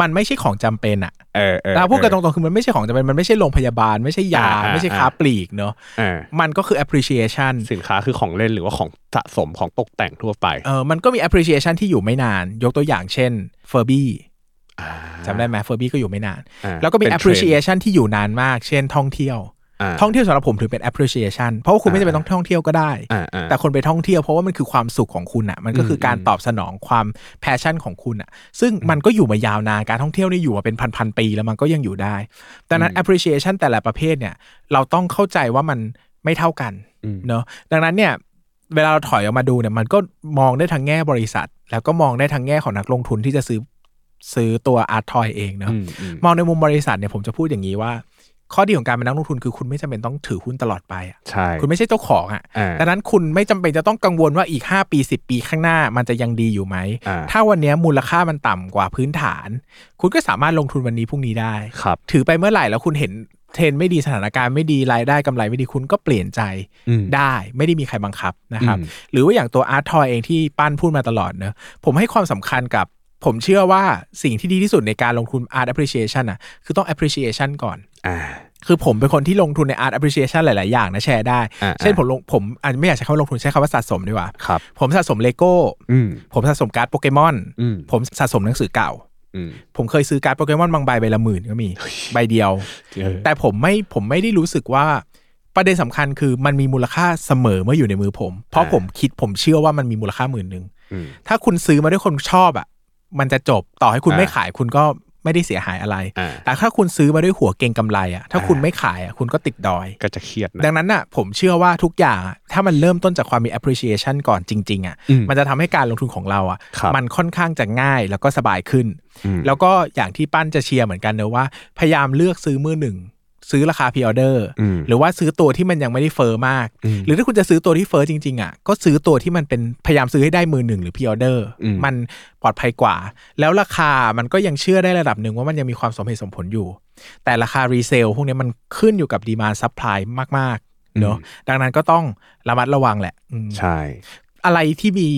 มันไม่ใช่ของจำเป็นอะเออเออถ้าพูดกันตรงๆคือมันไม่ใช่ของจำเป็นมันไม่ใช่โรงพยาบาล ไม่ใช่ยาอ่าอ่าไม่ใช่ค้าปลีกเนอะเออมันก็คือ appreciation สินค้าคือของเล่นหรือว่าของสะสมของตกแต่งทั่วไปเออมันก็มี appreciation ที่อยู่ไม่นาน ยกตัวอย่างเช่น Furby อ่าจำได้ไหม Furby ก็อยู่ไม่นานอ่าแล้วก็มีเป็นเทรนด์ appreciation ที่อยู่นานมาก เช่นท่องเที่ยวอ่า ท่องเที่ยวสำหรับผมถือเป็น appreciation เพราะว่าคุณไม่จำเป็นต้องท่องเที่ยวก็ได้อ่าอ่าแต่คนไปท่องเที่ยวเพราะว่ามันคือความสุขของคุณอะ มันก็คือการตอบสนองความ passion ของคุณอะ ซึ่งมันก็อยู่มายาวนาน การท่องเที่ยวนี่อยู่มาเป็นพันๆปีแล้วมันก็ยังอยู่ได้ ดังนั้น appreciation แต่ละประเภทเนี่ย เราต้องเข้าใจว่ามันไม่เท่ากันอืมเนาะ ดังนั้นเนี่ยเวลาเราถอยออกมาดูเนี่ย มันก็มองได้ทั้งแง่บริษัท แล้วก็มองได้ทั้งแง่ของนักลงทุนที่จะซื้อซื้อตัวอาร์ทอยเองเนาะอืมอืมมองในมุมบริษัทเนี่ยผมจะพูดอย่างนี้ว่า ข้อดีของการเป็นนักลงทุนคือคุณไม่จำเป็นต้องถือหุ้นตลอดไปอะใช่คุณไม่ใช่เจ้าของอะอ่าดังนั้นคุณไม่จำเป็นจะต้องกังวลว่าอีก 5 ปี 10 ปีข้างหน้ามันจะยังดีอยู่ไหมอ่าถ้าวันเนี้ยมูลค่ามันต่ำกว่าพื้นฐาน คุณก็สามารถลงทุนวันนี้พรุ่งนี้ได้ครับถือไปเมื่อไหร่แล้วคุณเห็นเทรนด์ไม่ดีสถานการณ์ไม่ดีรายได้กำไรไม่ดีคุณก็เปลี่ยนใจอืมได้ไม่ได้มีใครบังคับนะครับอืมหรือว่าอย่างตัวอาร์ตทอยเองที่ปั้นพูดมาตลอดเนอะผมให้ความสำคัญกับ ผมเชื่อว่าสิ่งที่ดีที่สุดในการลงทุน art appreciation อะคือต้อง appreciation ก่อนอ่าคือผมเป็นคนที่ลงทุนใน art appreciation หลาย ๆ อย่างนะแชร์ได้อ่าเช่นผมลงผมอาจจะไม่อยากใช้คำว่าลงทุนใช้คำว่าสะสมดีกว่าครับผมสะสมเลโก้อืมผมสะสมการ์ดโปเกมอนอืมผมสะสมหนังสือเก่าอืมผมเคยซื้อการ์ดโปเกมอนบางใบใบละหมื่นก็มีใบเดียวเออแต่ผมไม่ผมไม่ได้รู้สึกว่าประเด็นสำคัญคือมันมีมูลค่าเสมอเมื่ออยู่ในมือผม เพราะอ่าผมคิดผมเชื่อว่ามันมีมูลค่าหมื่นหนึ่งอืมถ้าคุณซื้อมาด้วยคนชอบอะ มันจะจบต่อให้คุณอ่าไม่ขายคุณก็ไม่ได้เสียหายอะไรอ่าแต่ถ้าคุณซื้อมาด้วยหัวเก่งกำไรอะ ถ้าอ่าคุณไม่ขายอะคุณก็ติดดอย ก็จะเครียดนะดังนั้นน่ะผมเชื่อว่าทุกอย่างอะถ้ามันเริ่มต้นจากความมี appreciation ก่อนจริง ๆ อะอืมมันจะทำให้การลงทุนของเราอะครับมันค่อนข้างจะง่ายแล้วก็สบายขึ้นอืมแล้วก็อย่างที่ปั้นจะเชียร์เหมือนกันเนอะว่า พยายามเลือกซื้อมือหนึ่ง ซื้อราคาพ r ออเดอร์อืมหรือว่าซื้อตัวที่มันยังไม่ได้เฟ้อมากอืมหรือถ้าคุณจะซื้อตัวที่เฟ้อจริง ๆ อะ ก็ซื้อตัวที่มันเป็นพยายามซื้อให้ได้มือหนึ่งหรือพ r ออเดอร์อืมมันปลอดภัยกว่า แล้วราคามันก็ยังเชื่อได้ระดับหนึ่งว่ามันยังมีความสมเหตุสมผลอยู่ แต่ราคา resell พวกนี้มันขึ้นอยู่กับ demand supply มากๆเนอะดังนั้นก็ต้องระมัดระวังแหละอืมใช่ อะไรที่มี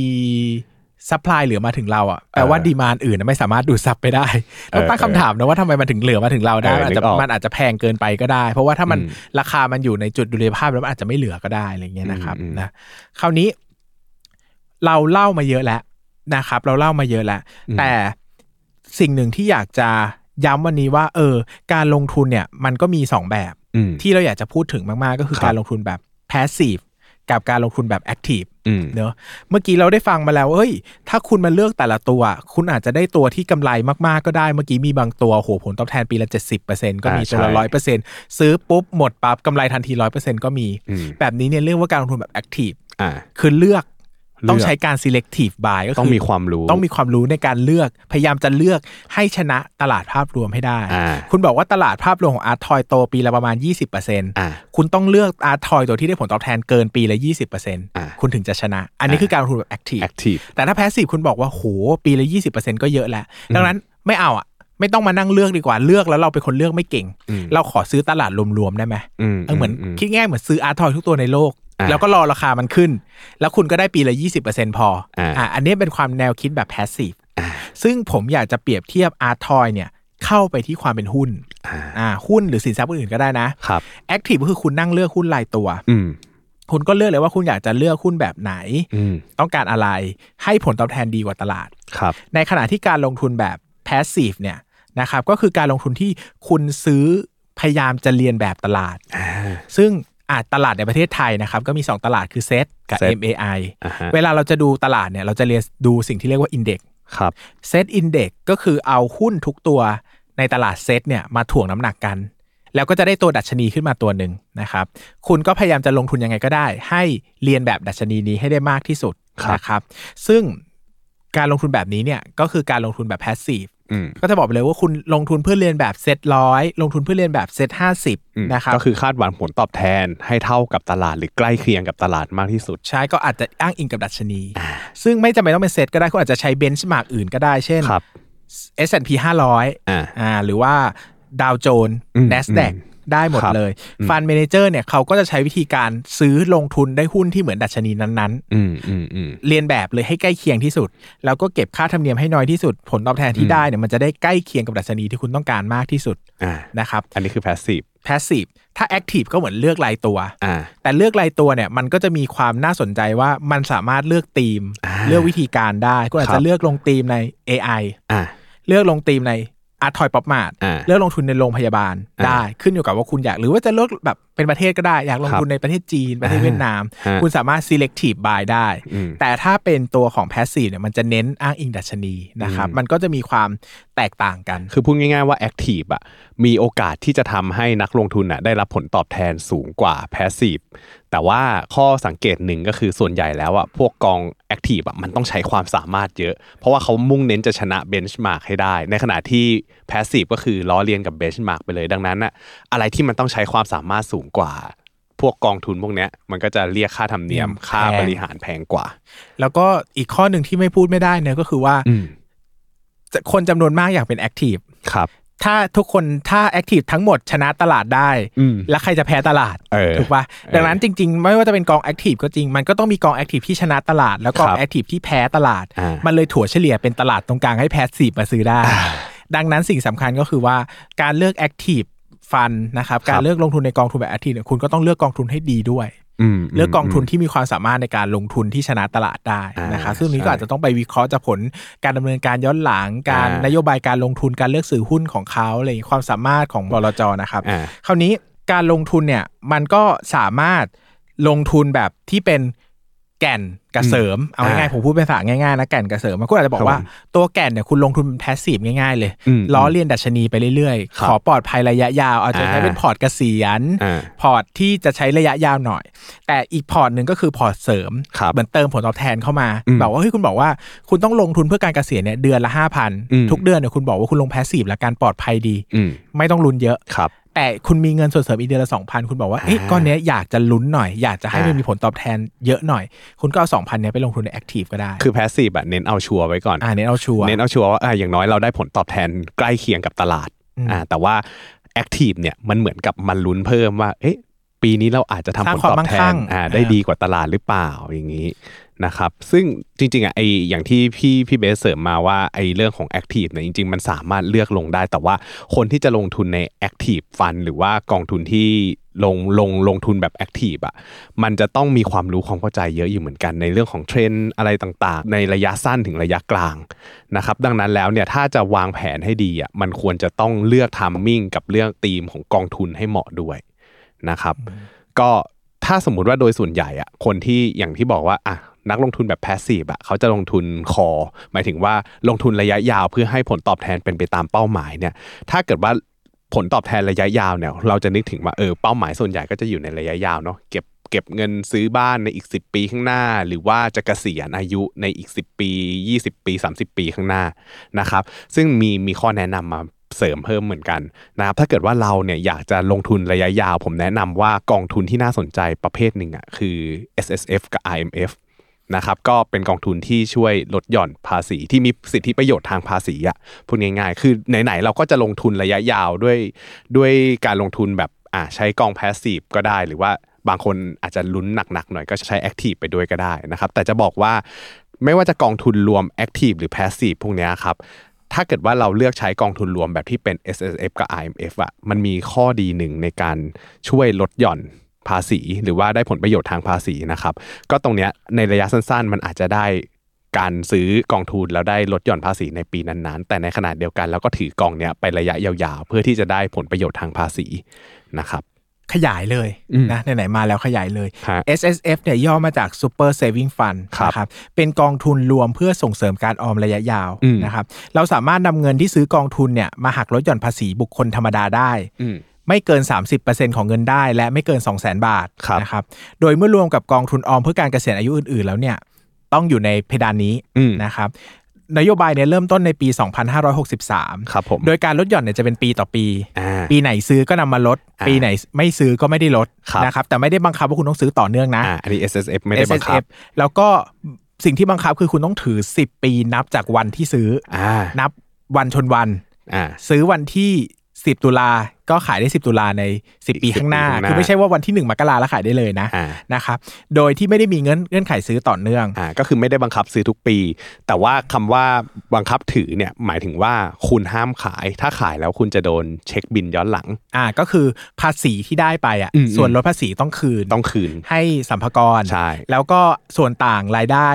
supply เหลือมาถึงเราอะแปลว่าเออ demand อื่นนะไม่สามารถดูดซับไปได้ต้องตั้งเออคำถามนะว่าทำไมมันถึงเหลือมาถึงเราได้เอออาจจะนึกออกมันอาจจะแพงเกินไปก็ได้ เพราะว่าถ้ามันอืมราคามันอยู่ในจุดดุลยภาพแล้วมันอาจจะไม่เหลือก็ได้อะไรเงี้ยนะครับอืมอืมนะคราวนี้เราเล่ามาเยอะแล้วนะครับ เราเล่ามาเยอะแล้วแต่สิ่งหนึ่งที่อยากจะย้ำวันนี้ว่า เออ การลงทุนเนี่ย มันก็มีสองแบบอืมที่เราอยากจะพูดถึงมากๆ ก็คือครับการลงทุนแบบ passive กับการลงทุนแบบ active อืมเนอะเมื่อกี้เราได้ฟังมาแล้วเฮ้ย ถ้าคุณมาเลือกแต่ละตัว คุณอาจจะได้ตัวที่กำไรมากๆก็ได้ เมื่อกี้มีบางตัวโหผลตอบแทนปีละ 70%ก็มีอ่าตัวละใช่ร้อยเปอร์เซ็นต์ซื้อปุ๊บ หมดปั๊บกำไรทันทีร้อยเปอร์เซ็นต์ก็มีอืมแบบนี้เนี่ยเรียกว่าการลงทุนแบบ active อ่าคือเลือกเลือก ต้องใช้การ selective buy ก็คืต้องมีความรู้ต้องมีความรู้ในการเลือกพยายามจะเลือกให้ชนะตลาดภาพรวมให้ได้อ่าคุณบอกว่าตลาดภาพรวมของอาร์ทอยโตปีละประมาณ 20%อ่าคุณต้องเลือก art toy ตัวที่ได้ผลตอบแทนเกินปีละอ่า20%คุณถึงจะชนะ อันนี้คือการลงทุนแบบ active active แต่ถ้า passive คุณบอกว่าโหปีละ 20%ก็เยอะแล้ว ดังนั้นไม่เอาอะไม่ต้องมานั่งเลือกดีกว่าเลือกแล้วเราเป็นคนเลือกไม่เก่งอืมเราขอซื้อตลาดรวมๆได้ไหมอืมเออเหมือนอืมคิดง่ายเหมือนซื้อ art toy ทุกตัวในโลกอ่า แล้วก็รอราคามันขึ้น แล้วคุณก็ได้ปีละ 20%พออ่าอ่าอันนี้เป็นความแนวคิดแบบ passive ซึ่งผมอยากจะเปรียบเทียบ art toy เนี่ยเข้าไปที่ความเป็นหุ้นอ่าอ่าหุ้นหรือสินทรัพย์อื่นๆก็ได้นะครับแอคทีฟก็คือคุณนั่งเลือกหุ้นรายตัวอืมคุณก็เลือกเลยว่าคุณอยากจะเลือกหุ้นแบบไหนอืมต้องการอะไรให้ผลตอบแทนดีกว่าตลาดครับ ในขณะที่การลงทุนแบบ passive เนี่ยนะครับก็คือการลงทุนที่คุณซื้อพยายามจะเรียนแบบตลาดอ่าซึ่ง อาจตลาดในประเทศไทยนะครับ ก็มี 2 ตลาดคือเซตกับ Set MAI อ่าฮะเวลาเราจะดูตลาดเนี่ยเราจะเรียนดูสิ่งที่เรียกว่า Index ครับเซตอินเด็กก็คือเอาหุ้นทุกตัวในตลาดเซตเนี่ยมาถ่วงน้ำหนักกัน แล้วก็จะได้ตัวดัชนีขึ้นมาตัวหนึ่งนะครับ คุณก็พยายามจะลงทุนยังไงก็ได้ ให้เรียนแบบดัชนีนี้ให้ได้มากที่สุดครับนะครับ ซึ่งการลงทุนแบบนี้เนี่ยก็คือการลงทุนแบบ passive อืม ก็จะบอกไปเลยว่าคุณลงทุนเพื่อเรียนแบบเซตร้อยลงทุนเพื่อเรียนแบบเซตห้าสิบอืมนะครับก็คือคาดหวังผลตอบแทนให้เท่ากับตลาดหรือใกล้เคียงกับตลาดมากที่สุด ใช่ก็อาจจะอ้างอิงกับดัชนี ซึ่งไม่จำเป็นต้องเป็นเซตก็ได้คุณอาจจะใช้เบนช์มาร์กอื่นก็ได้เช่นครับ S&P 500อ่าอ่าหรือว่าดาวโจนอืม NASDAQ อืม ได้หมดครับเลยฟันเมนเจอร์เนี่ยเขาก็จะใช้วิธีการซื้อลงทุนได้หุ้นที่เหมือนดัชนีนั้นอืมอืมอืมๆเรียนแบบเลยให้ใกล้เคียงที่สุด แล้วก็เก็บค่าธรรมเนียมให้น้อยที่สุด ผลตอบแทนที่ได้เนี่ยมันจะได้ใกล้เคียงกับดัชนีที่คุณต้องการมากที่สุดอ่านะครับอันนี้คือ passive passive ถ้า active ก็เหมือนเลือกรายตัวอ่าแต่เลือกรายตัวเนี่ยมันก็จะมีความน่าสนใจว่ามันสามารถเลือกธีมอ่าเลือกวิธีการได้คุณอาจครัจะบเลือกลงธีมใน AI อ่าเลือกลงธีมใน อาร์ทอยป๊อปมาดอ่าเลือกลงทุนในโรงพยาบาลอ่าได้ขึ้นอยู่กับว่าคุณอยาก หรือว่าจะเลือกแบบ เป็นประเทศก็ได้ อยากลงทุนในประเทศจีน ประเทศอ่าเวียดนามฮะคุณสามารถ selective buy ได้อืมแต่ถ้าเป็นตัวของ passive เนี่ยมันจะเน้นอ้างอิงดัชนีนะครับอืมมันก็จะมีความแตกต่างกัน คือพูดง่ายๆว่า Active อะมีโอกาสที่จะทำให้นักลงทุนอะได้รับผลตอบแทนสูงกว่า Passive แต่ว่าข้อสังเกตหนึ่งก็คือส่วนใหญ่แล้วอะพวกกอง Active อะมันต้องใช้ความสามารถเยอะ เพราะว่าเขามุ่งเน้นจะชนะ Benchmark ให้ได้ ในขณะที่ Passive ก็คือล้อเลียนกับ Benchmark ไปเลยดังนั้นอะอะไรที่มันต้องใช้ความสามารถสูงกว่า พวกกองทุนพวกเนี้ย มันก็จะเรียกค่าธรรมเนียมแพงค่าบริหารแพงกว่า แล้วก็อีกข้อหนึ่งที่ไม่พูดไม่ได้เนี่ยก็คือว่าอืมจะคนจำนวนมากอยากเป็น active ครับถ้าทุกคนถ้า active ทั้งหมดชนะตลาดได้อืมแล้วใครจะแพ้ตลาดเออถูกปะดังนั้นจริง ๆ ไม่ว่าจะเป็นกอง active ก็จริง มันก็ต้องมีกอง active ที่ชนะตลาด แล้วกองครับ active ที่แพ้ตลาดอ่ามัมันเลยถั่วเฉลี่ยเป็นตลาดตรงกลางให้ passive มาซื้อได้ ดังนั้นสิ่งสำคัญก็คือว่าการเลือก active ฟั นนะครับการเลือกลงทุนในกองทุนแบบ active เนี่ยคุณก็ต้องเลือกกองทุนให้ดีด้วยมเลือกกองทุนที่มีความสามารถในการลงทุนที่ชนะตลาดได้นะครับอ่าซึ่งนี้ก็ใช่อาจจะต้องไปวิเคราะห์จากผลการดำเนินการย้อนหลังการอ่านโยบายการลงทุนการเลือกซื้อหุ้นของเขาอะไรอย่างนี้ความสามารถของบลจนะครับอ่าคราวนี้การลงทุนเนี่ยมันก็สามารถลงทุนแบบที่เป็น แก่นกับเสริมเอาง่ายๆผมพูดเป็นภาษาง่ายๆนะแก่นกับเสริมมันก็อาจจะบอกว่าครับผมตัวแก่นเนี่ยคุณลงทุนเป็น passive ง่ายๆเลยอืมล้อเลียนดัชนีไปเรื่อยครับขอปลอดภัยระยะยาว อาจจะใช้อ่าเป็นพอร์ตเกษียณอ่าพอร์ตที่จะใช้ระยะยาวหน่อย แต่อีกพอร์ตหนึ่งก็คือพอร์ตเสริมครับเหมือนเติมผลตอบแทนเข้ามาอืมแบบว่าเฮ้ยคุณบอกว่าคุณต้องลงทุนเพื่อการเกษียณเนี่ยเดือนละห้าพันอืมทุกเดือนเนี่ยคุณบอกว่าคุณลง passive และการปลอดภัยดีอืมไม่ต้องลุ้นเยอะครับ แต่คุณมีเงินส่วนเสริมอีกเดือนละสองพันคุณบอกว่าเอ๊ะอ่าก้อนเนี้ยอยากจะลุ้นหน่อย อยากจะให้มันอ่ามีมีผลตอบแทนเยอะหน่อย คุณก็เอาสองพันเนี้ยไปลงทุนใน active ก็ได้ คือ passive อะเน้นเอาชัวร์ไว้ก่อนอ่าเน้นเอาชัวร์เน้นเอาชัวร์ว่าอะอย่างน้อยเราได้ผลตอบแทนใกล้เคียงกับตลาดอืมอ่าแต่ว่าactive เนี่ยมันเหมือนกับมันลุ้นเพิ่มว่าเอ๊ะปีนี้เราอาจจะทำผลตอบแทนสร้างความมั่งคั่งอ่าได้อ่าดีกว่าตลาดหรือเปล่าอย่างนี้ นะครับซึ่งจริงๆอะไออย่างที่พี่พี่เบสเสริมมาว่าไอเรื่องของ active เนี่ยจริงๆ มันสามารถเลือกลงได้ แต่ว่าคนที่จะลงทุนใน active fund หรือว่ากองทุนที่ลงลงลงทุนแบบ active อะมันจะต้องมีความรู้ความเข้าใจเยอะอยู่เหมือนกันในเรื่องของเทรนด์อะไรต่างๆ ในระยะสั้นถึงระยะกลางนะครับดังนั้นแล้วเนี่ยถ้าจะวางแผนให้ดีอะมันควรจะต้องเลือกทัมมิ่งกับเรื่องธีมของกองทุนให้เหมาะด้วยนะครับ ก็ถ้าสมมุติว่าโดยส่วนใหญ่อะคนที่อย่างที่บอกว่าอะ นักลงทุนแบบแพสซีฟอะเขาจะลงทุนคอ หมายถึงว่าลงทุนระยะยาวเพื่อให้ผลตอบแทนเป็นไปตามเป้าหมายเนี่ยถ้าเกิดว่าผลตอบแทนระยะยาวเนี่ยเราจะนึกถึงว่าเออเป้าหมายส่วนใหญ่ก็จะอยู่ในระยะยาวเนาะเก็บเก็บเงินซื้อบ้านในอีก 10 ปีข้างหน้า หรือว่าจะเกษียณอายุในอีก 10 ปี 20 ปี 30 ปีข้างหน้านะครับซึ่งมีมีข้อแนะนำมาเสริมเพิ่มเหมือนกันนะครับถ้าเกิดว่าเราเนี่ยอยากจะลงทุนระยะยาว ผมแนะนำว่ากองทุนที่น่าสนใจประเภทหนึ่งอะคือ S S F กับ I M F นะครับก็เป็นกองทุนที่ช่วยลดหย่อนภาษีที่มีสิทธิประโยชน์ทางภาษีอะพูดง่ายๆ คือไหนๆเราก็จะลงทุนระยะยาวด้วยด้วยการลงทุนแบบอ่าใช้กองแพสซีฟก็ได้หรือว่าบางคนอาจจะลุ้นหนักๆหน่อยก็ใช้ active ไปด้วยก็ได้นะครับแต่จะบอกว่าไม่ว่าจะกองทุนรวม active หรือ passive พวกนี้ครับถ้าเกิดว่าเราเลือกใช้กองทุนรวมแบบที่เป็น S S F กับ I M F อะมันมีข้อดีหนึ่งในการช่วยลดหย่อน ภาษี หรือว่าได้ผลประโยชน์ทางภาษีนะครับ ก็ตรงเนี้ยในระยะสั้นๆ มันอาจจะได้การซื้อกองทุนแล้วได้ลดหย่อนภาษีในปีนั้นๆ แต่ในขณะเดียวกันเราก็ถือกองเนี้ยไประยะยาวๆ เพื่อที่จะได้ผลประโยชน์ทางภาษีนะครับ ขยายเลยอืมนะไหนๆมาแล้วขยายเลยฮะ S S F เนี่ยย่อมาจาก Super Saving Fund ครับนะครับเป็นกองทุนรวมเพื่อส่งเสริมการออมระยะยาวอืมนะครับ เราสามารถนำเงินที่ซื้อกองทุนเนี่ยมาหักลดหย่อนภาษีบุคคลธรรมดาได้อืม ไม่เกิน 30%ของเงินได้ และไม่เกิน 2 0 0 0 0 0 บาทครับนะครับ โดยเมื่อรวมกับกองทุนออมเพื่อการเกษียณอายุอื่น ๆ แล้วเนี่ยต้องอยู่ในเพดานนี้อืมนะครับนโยบายเนี่ยเริ่มต้นในปี 2563 ครับผม โดยการลดหย่อนเนี่ยจะเป็นปีต่อปีอ่าปีไหนซื้อก็นำมาลดอ่าปีไหนไม่ซื้อก็ไม่ได้ลดครับนะครับ แต่ไม่ได้บังคับว่าคุณต้องซื้อต่อเนื่องนะอ่าอันนี้ S S F ไม่ได้บังคับ SSF แล้วก็สิ่งที่บังคับคือคุณต้องถือ 10 ปีนับจากวันที่ซื้ออ่านับวันชนวันอ่าซื้อวันที่ 10 ตุลา ก็ขายได้ 10 ตุลาใน 10ปีอีก10ข้างหน้าปีข้างหน้า คือไม่ใช่ว่าวันที่ 1 มกราแล้วขายได้เลยนะอ่านะครับ โดยที่ไม่ได้มีเงื่อนเงื่อนไขซื้อต่อเนื่องอ่าก็คือไม่ได้บังคับซื้อทุกปี แต่ว่าคำว่าบังคับถือเนี่ยหมายถึงว่าคุณห้ามขาย ถ้าขายแล้วคุณจะโดนเช็คบิลย้อนหลังอ่าก็คือภาษีที่ได้ไปอะอืมส่วนลดภาษีต้องคืนต้องคืน ให้สรรพากรใช่แล้วก็ส่วนต่างรายได้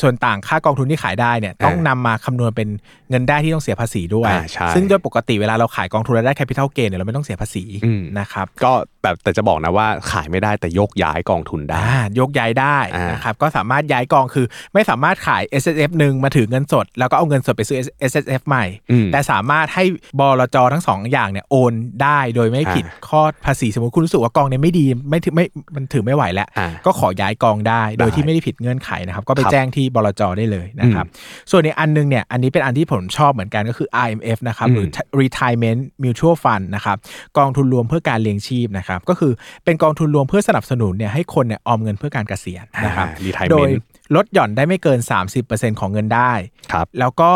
ส่วนต่างค่ากองทุนที่ขายได้เนี่ยต้องนำมาคำนวณเป็นเงินได้ที่ต้องเสียภาษีด้วยอ่าใช่ซึ่งโดยปกติเวลาเราขายกองทุนแล้วได้ capital gain เนี่ยเราไม่ต้องเสียภาษีอืมนะครับก็แต่แต่จะบอกนะว่าขายไม่ได้แต่ยกย้ายกองทุนได้อ่ายกย้ายได้อ่านนะครับก็สามารถย้ายกองคือไม่สามารถขาย S S F หนึ่งมาถือเงินสด แล้วก็เอาเงินสดไปซื้อ S S F ใหม่อืมแต่สามารถให้บลจทั้งสองอย่างเนี่ยโอนได้โดยไม่ผิดอ่าข้อภาษีสมมติคุณรู้สึกว่ากองเนี่ยไม่ดีไม่ถือไม่มันถือไม่ไหวแล้วอ่าก็ขอย้ายกองได้ โดยได้ที่ไม่ได้ผิดเงื่อนไขนะครับก็ไปครับแจ้งที่บลจได้เลยนะครับ ส่วนในอันนึงเนี่ยอันนี้เป็นอันที่ผมชอบเหมือนกันก็คือ IMF นะครับหรือ Retirement Mutual Fund นะครับกองทุนรวมเพื่อการเลี้ยงชีพนะครับก็คือเป็นกองทุนรวมเพื่อสนับสนุนเนี่ยให้คนเนี่ยออมเงินเพื่อการเกษียณนะครับอ่า retirement โดยลดหย่อนได้ไม่เกิน 30%ของเงินได้ครับแล้วก็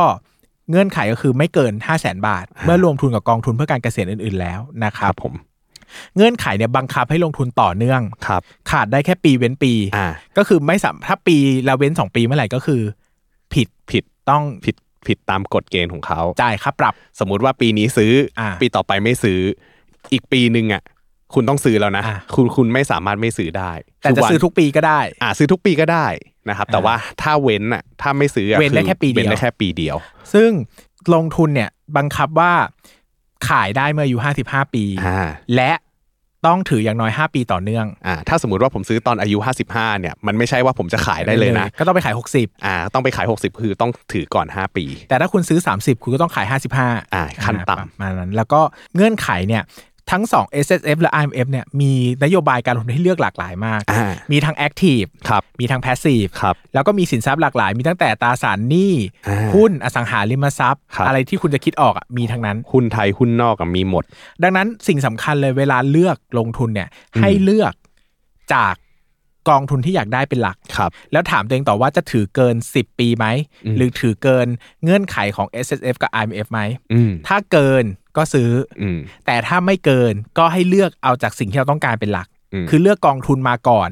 เงื่อนไขก็คือไม่เกิน 5 0 0แสนบาท เมื่อรวมทุนกับกองทุนเพื่อการเกษียณอื่น ๆ แล้วนะคครัรับบผม เงื่อนไขเนี่ยบังคับให้ลงทุนต่อเนื่องครับ ขาดได้แค่ปีเว้นปีอ่าก็คือไม่สามถ้าปีละเว้น2ปีเมื่อไหร่ก็คือ ผิดผิดต้องผิดผิดตามกฎเกณฑ์ของเขาจ่ายค่าปรับ สมมุติว่าปีนี้ซื้ออาปีต่อไปไม่ซื้อ อีกปีหนึ่งอะ คุณต้องซื้อแล้วนะอ่าคุณคุณไม่สามารถไม่ซื้อได้ แต่จะวันซื้อทุกปีก็ได้ อ่าซื้อทุกปีก็ได้นะครับ แต่อ่าว่าถ้าเว้นอะถ้าไม่ซื้ออะเว้นได้อแค่ปีเดียวเว้นได้แค่ปีเดียว ซึ่งลงทุนเนี่ยบังคับว่า ขายได้เมื่ออายุ55ปี อ่าและต้องถืออย่างน้อย 5 ปีต่อเนื่องอ่าถ้าสมมติว่าผมซื้อตอนอายุ 55เนี่ยมันไม่ใช่ว่าผมจะขายได้เลยนะก็ต้องไปขาย 60 อ่าต้องไปขาย 60 คือต้องถือก่อน 5 ปี แต่ถ้าคุณซื้อ 30 คุณก็ต้องขาย 55อ่าขั้นต่ำ ประมาณนั้น แล้วก็เงื่อนไขเนี่ย ทั้ง 2 S S F และ I M F เนี่ยมีนโยบายการลงทุนให้เลือกหลากหลายมากอ่ามีทั้ง Active ครับมีทั้ง Passive ครับแล้วก็มีสินทรัพย์หลากหลาย มีตั้งแต่ตราสารหนี้อ่าหุ้นอสังหาริมทรัพย์ครับอะไรที่คุณจะคิดออกอะมีทั้งนั้น หุ้นไทยหุ้นนอกอะมีหมด ดังนั้นสิ่งสำคัญเลยเวลาเลือกลงทุนเนี่ยให้เลือกจาก กองทุนที่อยากได้เป็นหลักครับ แล้วถามตัวเองต่อว่าจะถือเกิน 10 ปีไหมอืมหรือถือเกินเงื่อนไขของ S S F กับ I M F ไหมอืมถ้าเกินก็ซื้อออืมแต่ถ้าไม่เกินก็ให้เลือกเอาจากสิ่งที่เราต้องการเป็นหลักอืมคือเลือกกองทุนมาก่อน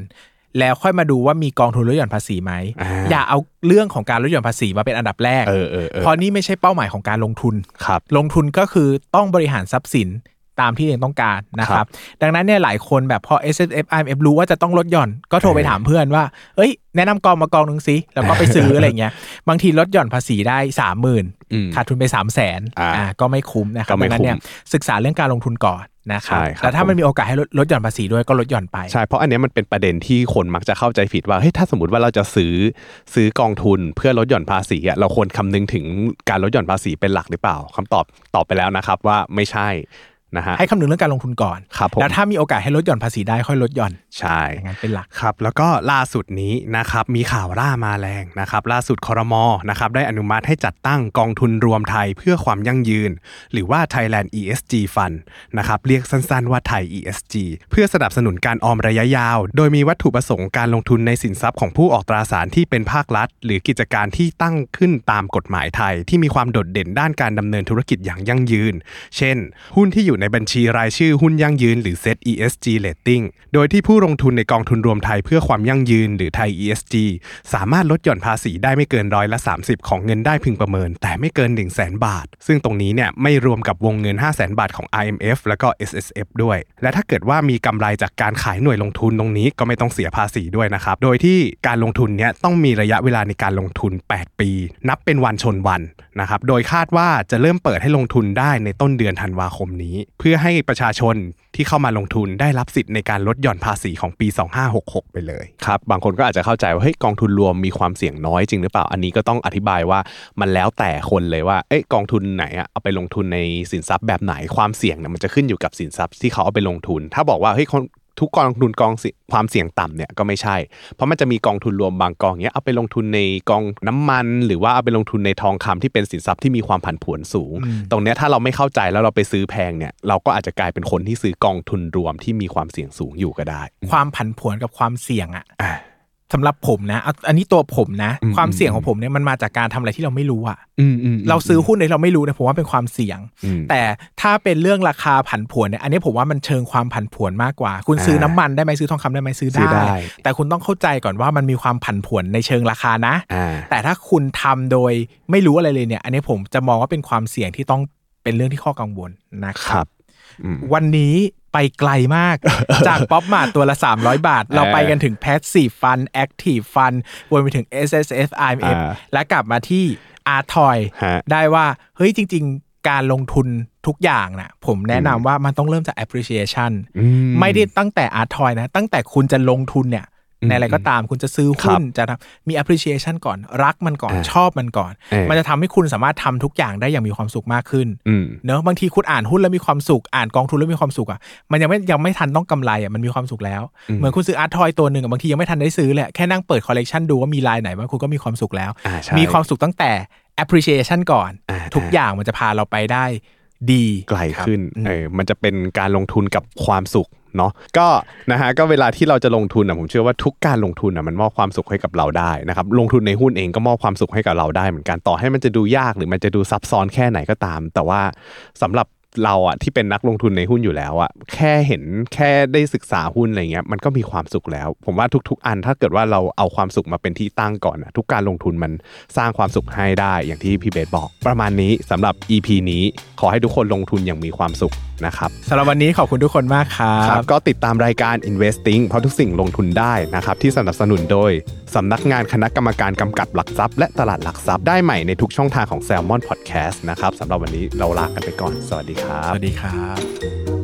แล้วค่อยมาดูว่ามีกองทุนลดหย่อนภาษีไหมอ่าอย่าเอาเรื่องของการลดหย่อนภาษีมาเป็นอันดับแรกเออเออเออเพราะนี่ไม่ใช่เป้าหมายของการลงทุนครับลงทุนก็คือต้องบริหารทรัพย์สิน ตามที่ตัวเองต้องการนะคครัรับบดังนั้นเนี่ยหลายคนแบบพอ S S F I M F รู้ว่าจะต้องลดหย่อน ก็โทรไปถามเพื่อนว่า เอ้ย แนะนำกองมากองหนึ่งสิ แล้วก็ไปซื้ออะไรเงี้ย บางทีลดหย่อนภาษีได้สามหมื่นอืมขาดทุนไปสามแสนอ่าอ่าก็ไม่คุ้มนะครัก็บไม่ดังนั้นเนี่ยคุ้มศึกษาเรื่องการลงทุนก่อนนะครับใช่ครับแต่ถ้ามันมีโอกาสให้ลดลดหย่อนภาษีด้วยก็ลดหย่อนไป ใช่ เพราะอันเนี้ยมันเป็นประเด็นที่คนมักจะเข้าใจผิดว่าเฮ้ยถ้าสมมติว่าเราจะซื้อซื้อกองทุนเพื่อลดหย่อนภาษีอะเราควรคำนึงถึงการลดหย่อนภาษีเป็นหลักหรือเปล่าคำตอบตอบไปแล้วนะครับว่าไม่ใช่ นะฮะให้คำนึงเรื่องการลงทุนก่อนครับผมแล้วถ้ามีโอกาสให้ลดหย่อนภาษีได้ค่อยลดหย่อนใช่อย่างนั้นเป็นหลักครับ แล้วก็ล่าสุดนี้นะครับมีข่าวร่ามาแรงนะครับล่าสุดคอรมอนะครับได้อนุมัติให้จัดตั้งกองทุนรวมไทยเพื่อความยั่งยืน หรือว่า Thailand ESG Fund นะครับเรียกสั้นๆว่าไทย ESG เพื่อสนับสนุนการออมระยะยาว โดยมีวัตถุประสงค์การลงทุนในสินทรัพย์ของผู้ออกตราสารที่เป็นภาครัฐ หรือกิจการที่ตั้งขึ้นตามกฎหมายไทย ที่มีความโดดเด่นด้านการดำเนินธุรกิจอย่างยั่งยืน เช่น หุ้นที่อยู่ในบัญชีรายชื่อหุ้นยั่งยืนหรือ Set ESG Rating โดยที่ผู้ลงทุนในกองทุนรวมไทยเพื่อความยั่งยืนหรือไทย ESG สามารถลดหย่อนภาษีได้ไม่เกินร้อยละ 30 ของเงินได้พึงประเมิน แต่ไม่เกิน 1 0 0 0 0แบาท ซึ่งตรงนี้เนี่ยไม่รวมกับวงเงิน 5 0 0 0 0 0บาทของ IMF แล้วก็ SSF ด้วย และถ้าเกิดว่ามีกำไรจากการขายหน่วยลงทุนตรงนี้ก็ไม่ต้องเสียภาษีด้วยนะครับ โดยที่การลงทุนเนี้ยต้องมีระยะเวลาในการลงทุน 8 ปี นับเป็นวันชนวันนะครับ โดยคาดว่าจะเริ่มเปิดให้ลงทุนได้ในต้นเดือนธันวาคมนี้เพื่อให้ประชาชนที่เข้ามาลงทุนได้รับสิทธิ์ในการลดหย่อนภาษีของปี 2566 ไปเลยครับบางคนก็อาจจะเข้าใจว่าเฮ้ยกองทุนรวมมีความเสี่ยงน้อยจริงหรือเปล่าอันนี้ก็ต้องอธิบายว่ามันแล้วแต่คนเลยว่าเอ้ยกองทุนไหนอะเอาไปลงทุนในสินทรัพย์แบบไหนความเสี่ยงเนี่ยมันจะขึ้นอยู่กับสินทรัพย์ที่เขาเอาไปลงทุน ถ้าบอกว่าเฮ้ยคน ทุกกองทุนกองสิความเสี่ยงต่ำเนี่ยก็ไม่ใช่ เพราะมันจะมีกองทุนรวมบางกองเนี้ยเอาไปลงทุนในกองน้ำมัน หรือว่าเอาไปลงทุนในทองคำที่เป็นสินทรัพย์ที่มีความผันผวนสูง ตรงเนี้ยถ้าเราไม่เข้าใจแล้วเราไปซื้อแพงเนี่ยเราก็อาจจะกลายเป็นคนที่ซื้อกองทุนรวมที่มีความเสี่ยงสูงอยู่ก็ได้ ความผันผวนกับความเสี่ยงอะ อ่าสำหรับผมนะเอาอันนี้ตัวผมนะอืมความเสี่ยงของผมเนี่ยมันมาจากการทำอะไรที่เราไม่รู้อะอืมอืมเราซื้อหุ้นในเราไม่รู้เนี่ยผมว่าเป็นความเสี่ยงอืมแต่ถ้าเป็นเรื่องราคาผันผวนเนี่ยอันนี้ผมว่ามันเชิงความผันผวนมากกว่า คุณซื้อน้ำมันได้ไหมซื้อทองคำได้ไหมซื้อซื้อได้ได้ แต่คุณต้องเข้าใจก่อนว่ามันมีความผันผวนในเชิงราคานะอ่าแต่ถ้าคุณทำโดยไม่รู้อะไรเลยเนี่ย อันนี้ผมจะมองว่าเป็นความเสี่ยงที่ต้องเป็นเรื่องที่ข้อกังวลนะคครับรับอืมวันนี้ ไปไกลมาก จากป๊อปมาตัวละ 300 บาท เราไปกันถึง Passive Fund Active Fund วนไปถึง S S F I M F อ่าและกลับมาที่ Art Toy ฮะได้ว่า เฮ้ยจริง ๆ การลงทุนทุกอย่างน่ะผมแนะนำว่ามันต้องเริ่มจาก appreciation อืมไม่ได้ตั้งแต่ Art Toy นะ ตั้งแต่คุณจะลงทุนเนี่ยอืม ในอะไรก็ตามคุณจะซื้อหุ้นครับจะทำมี appreciation ก่อนรักมันก่อนอ่าชอบมันก่อนเออมันจะทำให้คุณสามารถทำทุกอย่างได้อย่างมีความสุขมากขึ้นอืมเนอะบางทีคุณอ่านหุ้นแล้วมีความสุขอ่านกองทุนแล้วมีความสุขอะมันยังไม่ยังไม่ทันต้องกำไรอะมันมีความสุขแล้วอืมเหมือนคุณซื้อ art toy ตัวหนึ่งอะบางทียังไม่ทันได้ซื้อเลยแค่นั่งเปิดคอลเลกชันดูว่ามีลายไหนบ้างคุณก็มีความสุขแล้วอ่าใช่มีความสุขตั้งแต่ appreciation ก่อนอ่าทุกอย่างมันจะพาเราไปได้ดีไกลขึ้นครับเออมันจะเป็นการลงทุนกับความสุข เนาะก็นะฮะก็เวลาที่เราจะลงทุนอะผมเชื่อว่าทุกการลงทุนอะมันมอบความสุขให้กับเราได้นะครับลงทุนในหุ้นเองก็มอบความสุขให้กับเราได้เหมือนกันต่อให้มันจะดูยากหรือมันจะดูซับซ้อนแค่ไหนก็ตาม แต่ว่าสำหรับเราอะที่เป็นนักลงทุนในหุ้นอยู่แล้วอะแค่เห็นแค่ได้ศึกษาหุ้นอะไรเงี้ยมันก็มีความสุขแล้ว ผมว่าทุก ๆ อันถ้าเกิดว่าเราเอาความสุขมาเป็นที่ตั้งก่อนนะทุกการลงทุนมันสร้างความสุขให้ได้อย่างที่พี่เบสบอก ประมาณนี้สำหรับ EP นี้ขอให้ทุกคนลงทุนอย่างมีความสุข นะครับสำหรับวันนี้ขอบคุณทุกคนมากครัครับบก็ติดตามรายการ Investing เพราะทุกสิ่งลงทุนได้นะครับที่สนับสนุนโดยสำนักงานคณะกรรมการกำกับหลักทรัพย์และตลาดหลักทรัพย์ได้ใหม่ในทุกช่องทางของ Salmon Podcast นะครับสำหรับวันนี้เราลากันไปก่อน สวัสดีครัสบวัสดีครับ